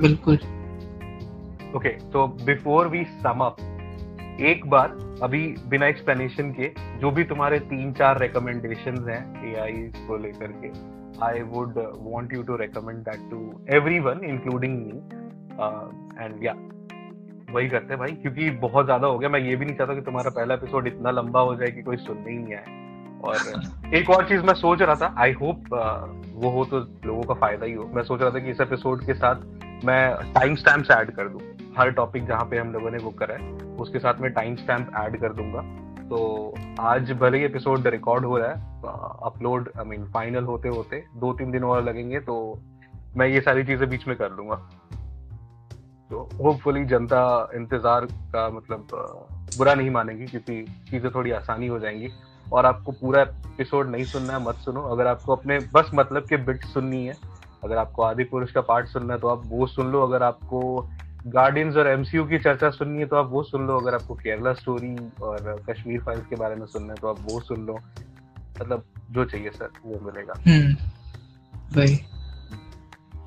बिल्कुल। ओके तो बिफोर वी सम अप एक बार अभी बिना एक्सप्लेनेशन के जो भी तुम्हारे तीन चार रिकमेंडेशन हैं एआई को लेकर के I would want you to recommend that to everyone including me and या वही करते हैं भाई क्योंकि बहुत ज़्यादा हो गया। मैं ये भी नहीं चाहता कि तुम्हारा पहला एपिसोड इतना लंबा हो जाए कि कोई सुनने ही नहीं आए। और (laughs) एक और चीज़ मैं सोच रहा था आई होप uh, वो हो तो लोगों का फ़ायदा ही हो। मैं सोच रहा था कि इस एपिसोड के साथ मैं टाइम स्टैम्प ऐड कर दूँ। हर टॉपिक जहाँ पे हम लोगों ने वो करा है, उसके साथ में टाइम स्टैम्प ऐड कर दूँगा। तो आज भले ही एपिसोड रिकॉर्ड हो रहा है अपलोड आई मीन फाइनल होते होते दो तीन दिन और लगेंगे तो मैं ये सारी चीज़ें बीच में कर लूँगा। तो होपफुली जनता इंतज़ार का मतलब बुरा नहीं मानेगी, क्योंकि चीज़ें थोड़ी आसानी हो जाएँगी। और आपको पूरा एपिसोड नहीं सुनना है, मत सुनो। अगर आपको अपने बस मतलब के बिट सुननी है, अगर आपको आदि पुरुष का पार्ट सुनना है तो आप वो सुन लो। अगर आपको गार्डियंस और एमसीयू की चर्चा सुननी है तो आप वो सुन लो अगर आपको केरला स्टोरी और कश्मीर फाइल्स के बारे में सुनना है तो आप वो सुन लो। मतलब जो चाहिए सर वो मिलेगा। हम्म, भाई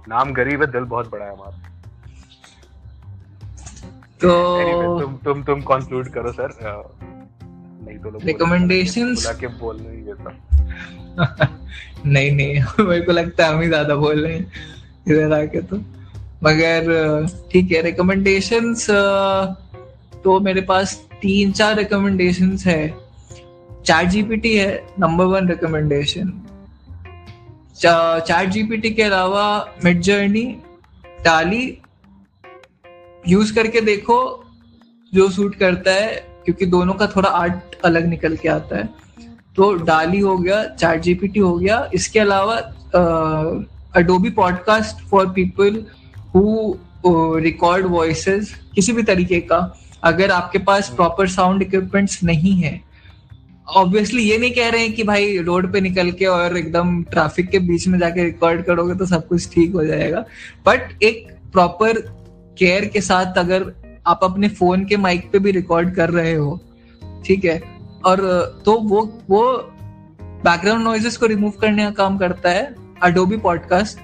नाम गरीब है दिल बहुत बड़ा है हमारा। तो anyway, तुम तुम तुम कंक्लूड करो सर नहीं तो लोग रिकमेंडेशंस बुला के बोल नहीं देता। (laughs) नहीं नहीं मेरे को लगता है हम ही ज़्यादा बोल रहे हैं। इधर आके तो। मगर ठीक है रिकमेंडेशन तो मेरे पास तीन चार रिकमेंडेशन है। चैट जीपीटी है number one recommendation ChatGPT के अलावा मिड जर्नी टाली यूज़ करके देखो जो सूट करता है, क्योंकि दोनों का थोड़ा आर्ट अलग निकल के आता है। तो डाली हो गया चैट जीपीटी हो गया। इसके अलावा Adobe podcast for people who record voices किसी भी तरीके का, अगर आपके पास प्रॉपर साउंड इक्विपमेंट्स नहीं है ऑब्वियसली ये नहीं कह रहे हैं कि भाई रोड पे निकल के और एकदम ट्रैफ़िक के बीच में जाके रिकॉर्ड करोगे तो सब कुछ ठीक हो जाएगा। बट एक प्रॉपर केयर के साथ अगर आप अपने फ़ोन के माइक पे भी रिकॉर्ड कर रहे हो, ठीक है? और तो वो वो बैकग्राउंड नॉइजेस को रिमूव करने का काम करता है। अडोबी पॉडकास्ट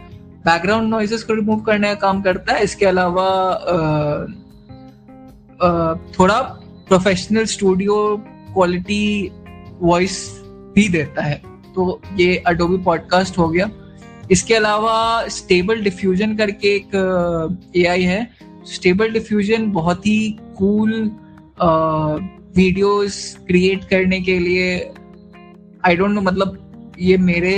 बैकग्राउंड नॉइजेस को रिमूव करने का काम करता है। इसके अलावा थोड़ा प्रोफेशनल स्टूडियो क्वालिटी वॉइस भी देता है। तो ये अडोबी पॉडकास्ट हो गया। इसके अलावा स्टेबल डिफ्यूजन करके एक ए एआई है। स्टेबल डिफ्यूजन बहुत ही कूल वीडियोस क्रिएट करने के लिए आई डोंट नो मतलब ये मेरे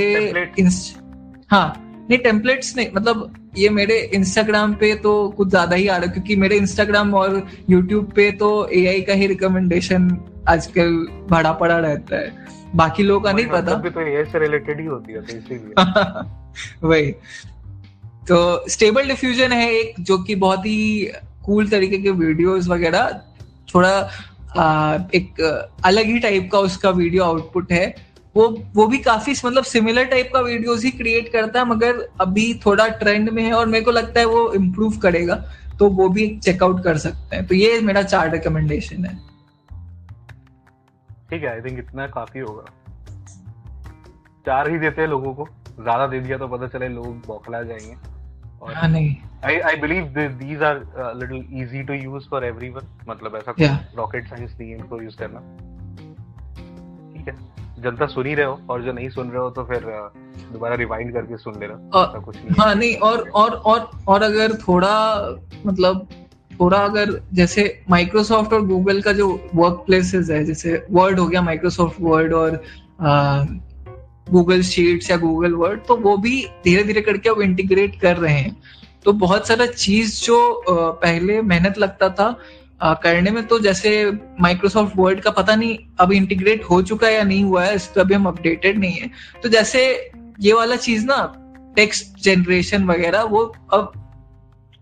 हाँ नहीं टेम्पलेट्स नहीं मतलब ये मेरे इंस्टाग्राम पे तो कुछ ज़्यादा ही आ रहा है क्योंकि मेरे इंस्टाग्राम और यूट्यूब पे तो एआई का ही रिकमेंडेशन आजकल भरा पड़ा रहता है। बाकी लोगों का नहीं पता। भी तो एआई से रिलेटेड ही होती है तो इसीलिए। (laughs) वही। तो स्टेबल डिफ्यूजन है एक जो कि बहुत ही कूल तरीके के वीडियोस वगैरह थोड़ा आ, एक अलग ही टाइप का उसका वीडियो आउटपुट है। वो वो भी काफ़ी मतलब सिमिलर टाइप का वीडियोस ही क्रिएट करता है मगर अभी थोड़ा ट्रेंड में है और मेरे को लगता है वो इम्प्रूव करेगा तो वो भी चेकआउट कर सकते हैं। तो ये मेरा चार रिकमेंडेशन है। ठीक है आई थिंक इतना काफ़ी होगा। चार ही देते हैं लोगों को ज़्यादा दे दिया तो पता चले लोग बौखला जाएँगे। और हाँ नहीं। I I believe these are little easy to use for everyone मतलब ऐसा रॉकेट साइंस नहीं है इनको यूज़ करना। ठीक है। जनता सुन ही रहे हो और जो नहीं सुन रहे हो तो फिर दोबारा रिवाइंड करके सुन लेना। कुछ नहीं हाँ। नहीं और और और और अगर थोड़ा मतलब थोड़ा अगर जैसे माइक्रोसॉफ्ट और गूगल का जो वर्क प्लेसेस है जैसे वर्ड हो गया माइक्रोसॉफ्ट वर्ड और गूगल शीट्स या गूगल वर्ड तो वो भी धीरे धीरे करके अब इंटीग्रेट कर रहे हैं। तो बहुत सारा चीज़ जो पहले मेहनत लगता था आ, करने में तो जैसे माइक्रोसॉफ्ट वर्ड का पता नहीं अब इंटीग्रेट हो चुका है या नहीं हुआ है इस पर अभी हम अपडेटेड नहीं है। तो जैसे ये वाला चीज़ ना टेक्स्ट जनरेशन वगैरह वो अब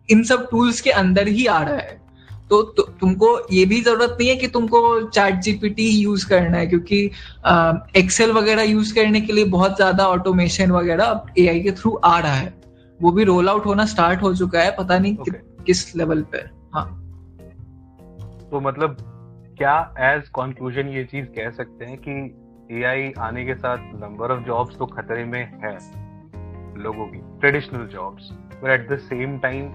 इन सब टूल्स के अंदर ही आ रहा है। तो, तो तुमको ये भी ज़रूरत नहीं है कि तुमको चैट जीपीटी ही यूज़ करना है क्योंकि एक्सेल वगैरह यूज़ करने के लिए बहुत ज़्यादा ऑटोमेशन वगैरह अब एआई के थ्रू आ रहा है। वो भी रोल आउट होना स्टार्ट हो चुका है पता नहीं okay. कि, किस लेवल पे। हाँ। तो मतलब क्या एज कंक्लूजन ये चीज़ कह सकते हैं कि एआई आने के साथ नंबर ऑफ़ जॉब्स तो खतरे में है लोगों की traditional jobs but at the same time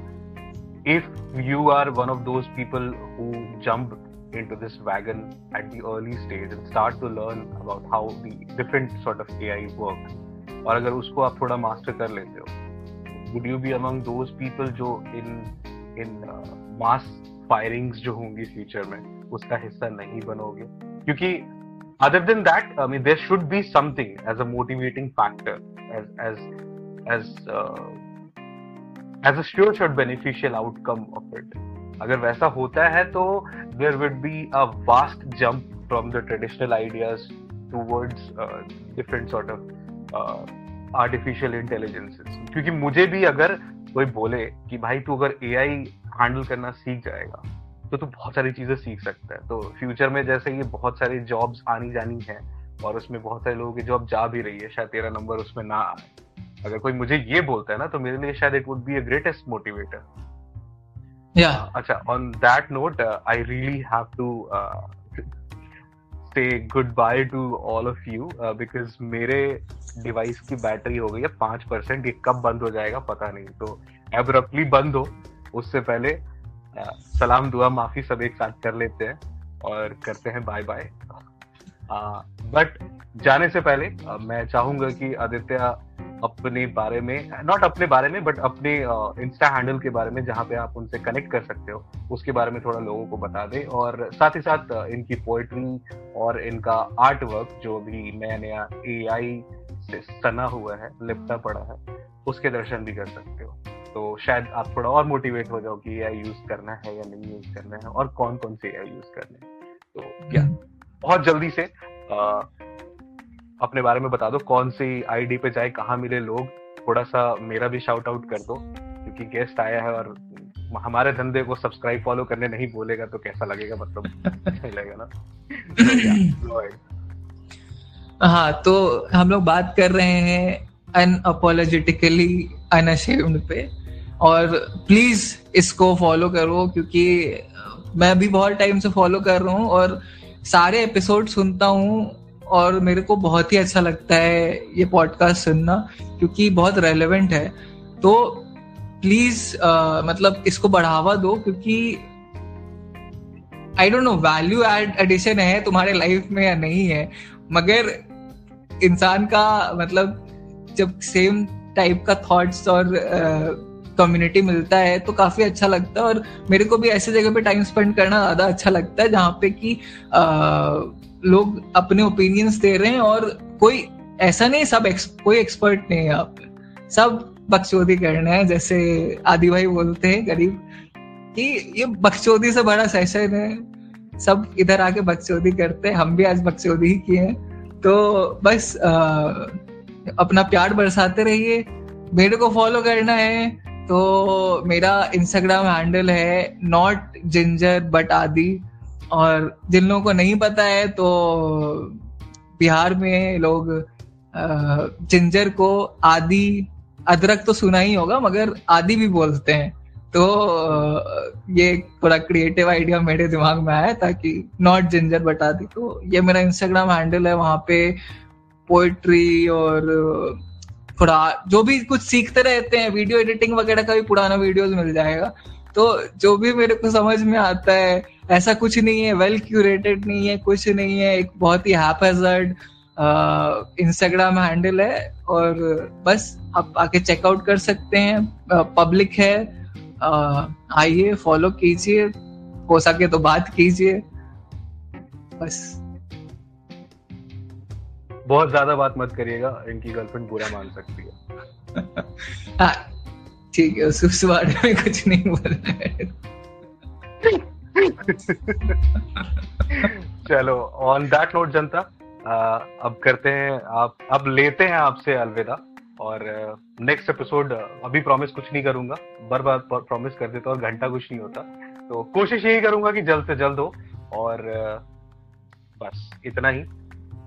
if you are one of those people who jump into this wagon at the early stage and start to learn about how the different sort of AI work और अगर उसको आप थोड़ा मास्टर कर लेते हो would you be among those people जो in in uh, firings जो होंगी फ्यूचर में उसका हिस्सा नहीं बनोगे। क्योंकि than that I mean there should be something as a motivating factor as as as uh, as a sure shot beneficial outcome of it अगर वैसा होता है तो there would be a vast jump from the traditional ideas towards different sort of artificial intelligences क्योंकि मुझे भी अगर कोई बोले कि भाई तू अगर ए आई हैंडल करना सीख जाएगा तो तू बहुत सारी चीज़ें सीख सकता है। तो फ्यूचर में जैसे ये बहुत सारी जॉब्स आनी जानी है और उसमें बहुत सारे लोगों की जॉब जा भी रही है शायद तेरा नंबर उसमें ना आए। अगर कोई मुझे ये बोलता है ना तो मेरे लिए शायद it would be a greatest motivator या अच्छा on that note I really have to say goodbye to all of you because मेरे डिवाइस की बैटरी हो गई है पाँच परसेंट ये कब बंद हो जाएगा पता नहीं। तो एब्रप्टली बंद हो। उससे पहले uh, सलाम दुआ माफ़ी सब एक साथ कर लेते हैं और करते हैं बाय बाय बट जाने से पहले uh, मैं चाहूँगा कि आदित्य अपने बारे में नॉट अपने बारे में बट अपने इंस्टा हैंडल के बारे में जहाँ पे आप उनसे कनेक्ट कर सकते हो उसके बारे में थोड़ा लोगों को बता दें। और साथ ही साथ इनकी पोएट्री और इनका आर्ट वर्क जो भी नया नया ए आई से सना हुआ है लिपटा पड़ा है उसके दर्शन भी कर सकते हो। तो शायद आप थोड़ा और मोटिवेट हो जाओ कि AI यूज़ करना है या नहीं यूज़ करना है और कौन कौन से ए यूज़ करने हैं। तो क्या। बहुत जल्दी से uh, अपने बारे में बता दो कौन सी आईडी पे जाए कहाँ मिले लोग? थोड़ा सा मेरा भी शाउट आउट कर दो क्योंकि गेस्ट आया है और हमारे धंधे को सब्सक्राइब फॉलो करने नहीं बोलेगा तो कैसा लगेगा? मतलब लगेगा ना? (laughs) हाँ तो हम लोग बात कर रहे हैं अनअपोलोजेटिकली अनअशेम्ड पे। और प्लीज़ इसको फॉलो करो क्योंकि मैं भी बहुत टाइम से फॉलो कर रहा हूँ और सारे एपिसोड सुनता हूँ और मेरे को बहुत ही अच्छा लगता है ये पॉडकास्ट सुनना क्योंकि बहुत रेलेवेंट है। तो प्लीज़ uh, मतलब इसको बढ़ावा दो क्योंकि I don't know value add addition है तुम्हारे लाइफ में या नहीं है मगर इंसान का मतलब जब सेम टाइप का थॉट्स और कम्युनिटी uh, मिलता है तो काफ़ी अच्छा लगता है। और मेरे को भी ऐसे जगह पे टाइम स्पेंड करना ज़्यादा अच्छा लगता है जहाँ पे कि uh, लोग अपने ओपिनियंस दे रहे हैं और कोई ऐसा नहीं सब एक्स, कोई एक्सपर्ट नहीं है आप सब बकचोदी करना है जैसे आदि भाई बोलते हैं गरीब कि ये बकचोदी से बड़ा सेशन है। सब इधर आके बकचोदी करते हैं हम भी आज बकचोदी ही किए हैं। तो बस आ, अपना प्यार बरसाते रहिए। मेरे को फॉलो करना है तो मेरा इंस्टाग्राम हैंडल है नॉट जिंजर बट आदि। और जिन लोगों को नहीं पता है तो बिहार में लोग जिंजर को आदि, अदरक तो सुना ही होगा, मगर आदि भी बोलते हैं। तो ये थोड़ा क्रिएटिव आइडिया मेरे दिमाग में आया ताकि नॉट जिंजर बता दी। तो ये मेरा इंस्टाग्राम हैंडल है, वहाँ पे पोइट्री और, थोड़ा, जो भी कुछ सीखते रहते हैं वीडियो एडिटिंग वगैरह का भी पुराना वीडियोस मिल जाएगा। तो जो भी मेरे को समझ में आता है ऐसा कुछ नहीं है वेल क्यूरेटेड नहीं है कुछ नहीं है एक बहुत ही हैपहैजर्ड इंस्टाग्राम हैंडल है और बस आप आके चेकआउट कर सकते हैं पब्लिक है आइए फॉलो कीजिए हो सके तो बात कीजिए बस। बहुत ज़्यादा बात मत करिएगा इनकी गर्लफ्रेंड बुरा मान सकती है। हाँ। ठीक है, उस बारे में कुछ नहीं बोल चलो ऑन दैट नोट जनता अब करते हैं, आप, अब लेते हैं आपसे अलविदा, और नेक्स्ट एपिसोड अभी प्रॉमिस कुछ नहीं करूँगा बार बार प्रॉमिस कर देता और घंटा कुछ नहीं होता। तो कोशिश यही करूँगा कि जल्द से जल्द हो, और बस इतना ही।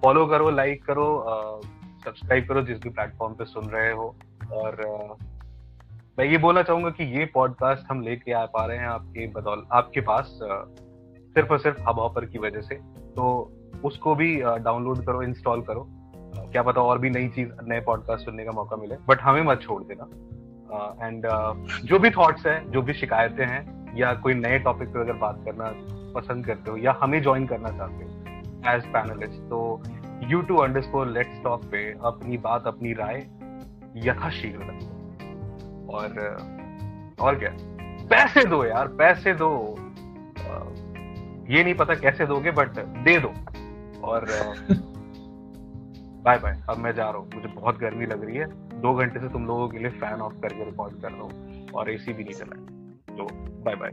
फॉलो करो लाइक करो सब्सक्राइब करो, जिस भी प्लेटफॉर्म पे सुन रहे हो, और मैं ये बोलना चाहूँगा कि ये पॉडकास्ट हम लेके आ पा रहे हैं आपके बदौल आपके पास सिर्फ़ और सिर्फ़ हब हॉपर की वजह से। तो उसको भी डाउनलोड करो इंस्टॉल करो। क्या पता और भी नई चीज़ नए पॉडकास्ट सुनने का मौका मिले। बट हमें मत छोड़ देना। एंड uh, uh, जो भी थॉट्स हैं जो भी शिकायतें हैं या कोई नए टॉपिक पे अगर बात करना पसंद करते हो या हमें ज्वाइन करना चाहते हो एज पैनलिस्ट तो you two underscore let's talk पे अपनी बात अपनी राय यथाशीघ्र रखो। और और क्या? पैसे दो यार, पैसे दो। ये नहीं पता कैसे दोगे बट दे दो। और बाय बाय अब मैं जा रहा हूँ। मुझे बहुत गर्मी लग रही है। दो घंटे से तुम लोगों के लिए फ़ैन ऑफ़ करके रिकॉर्ड कर रहा हूँ। और एसी भी नहीं चला। है तो बाय बाय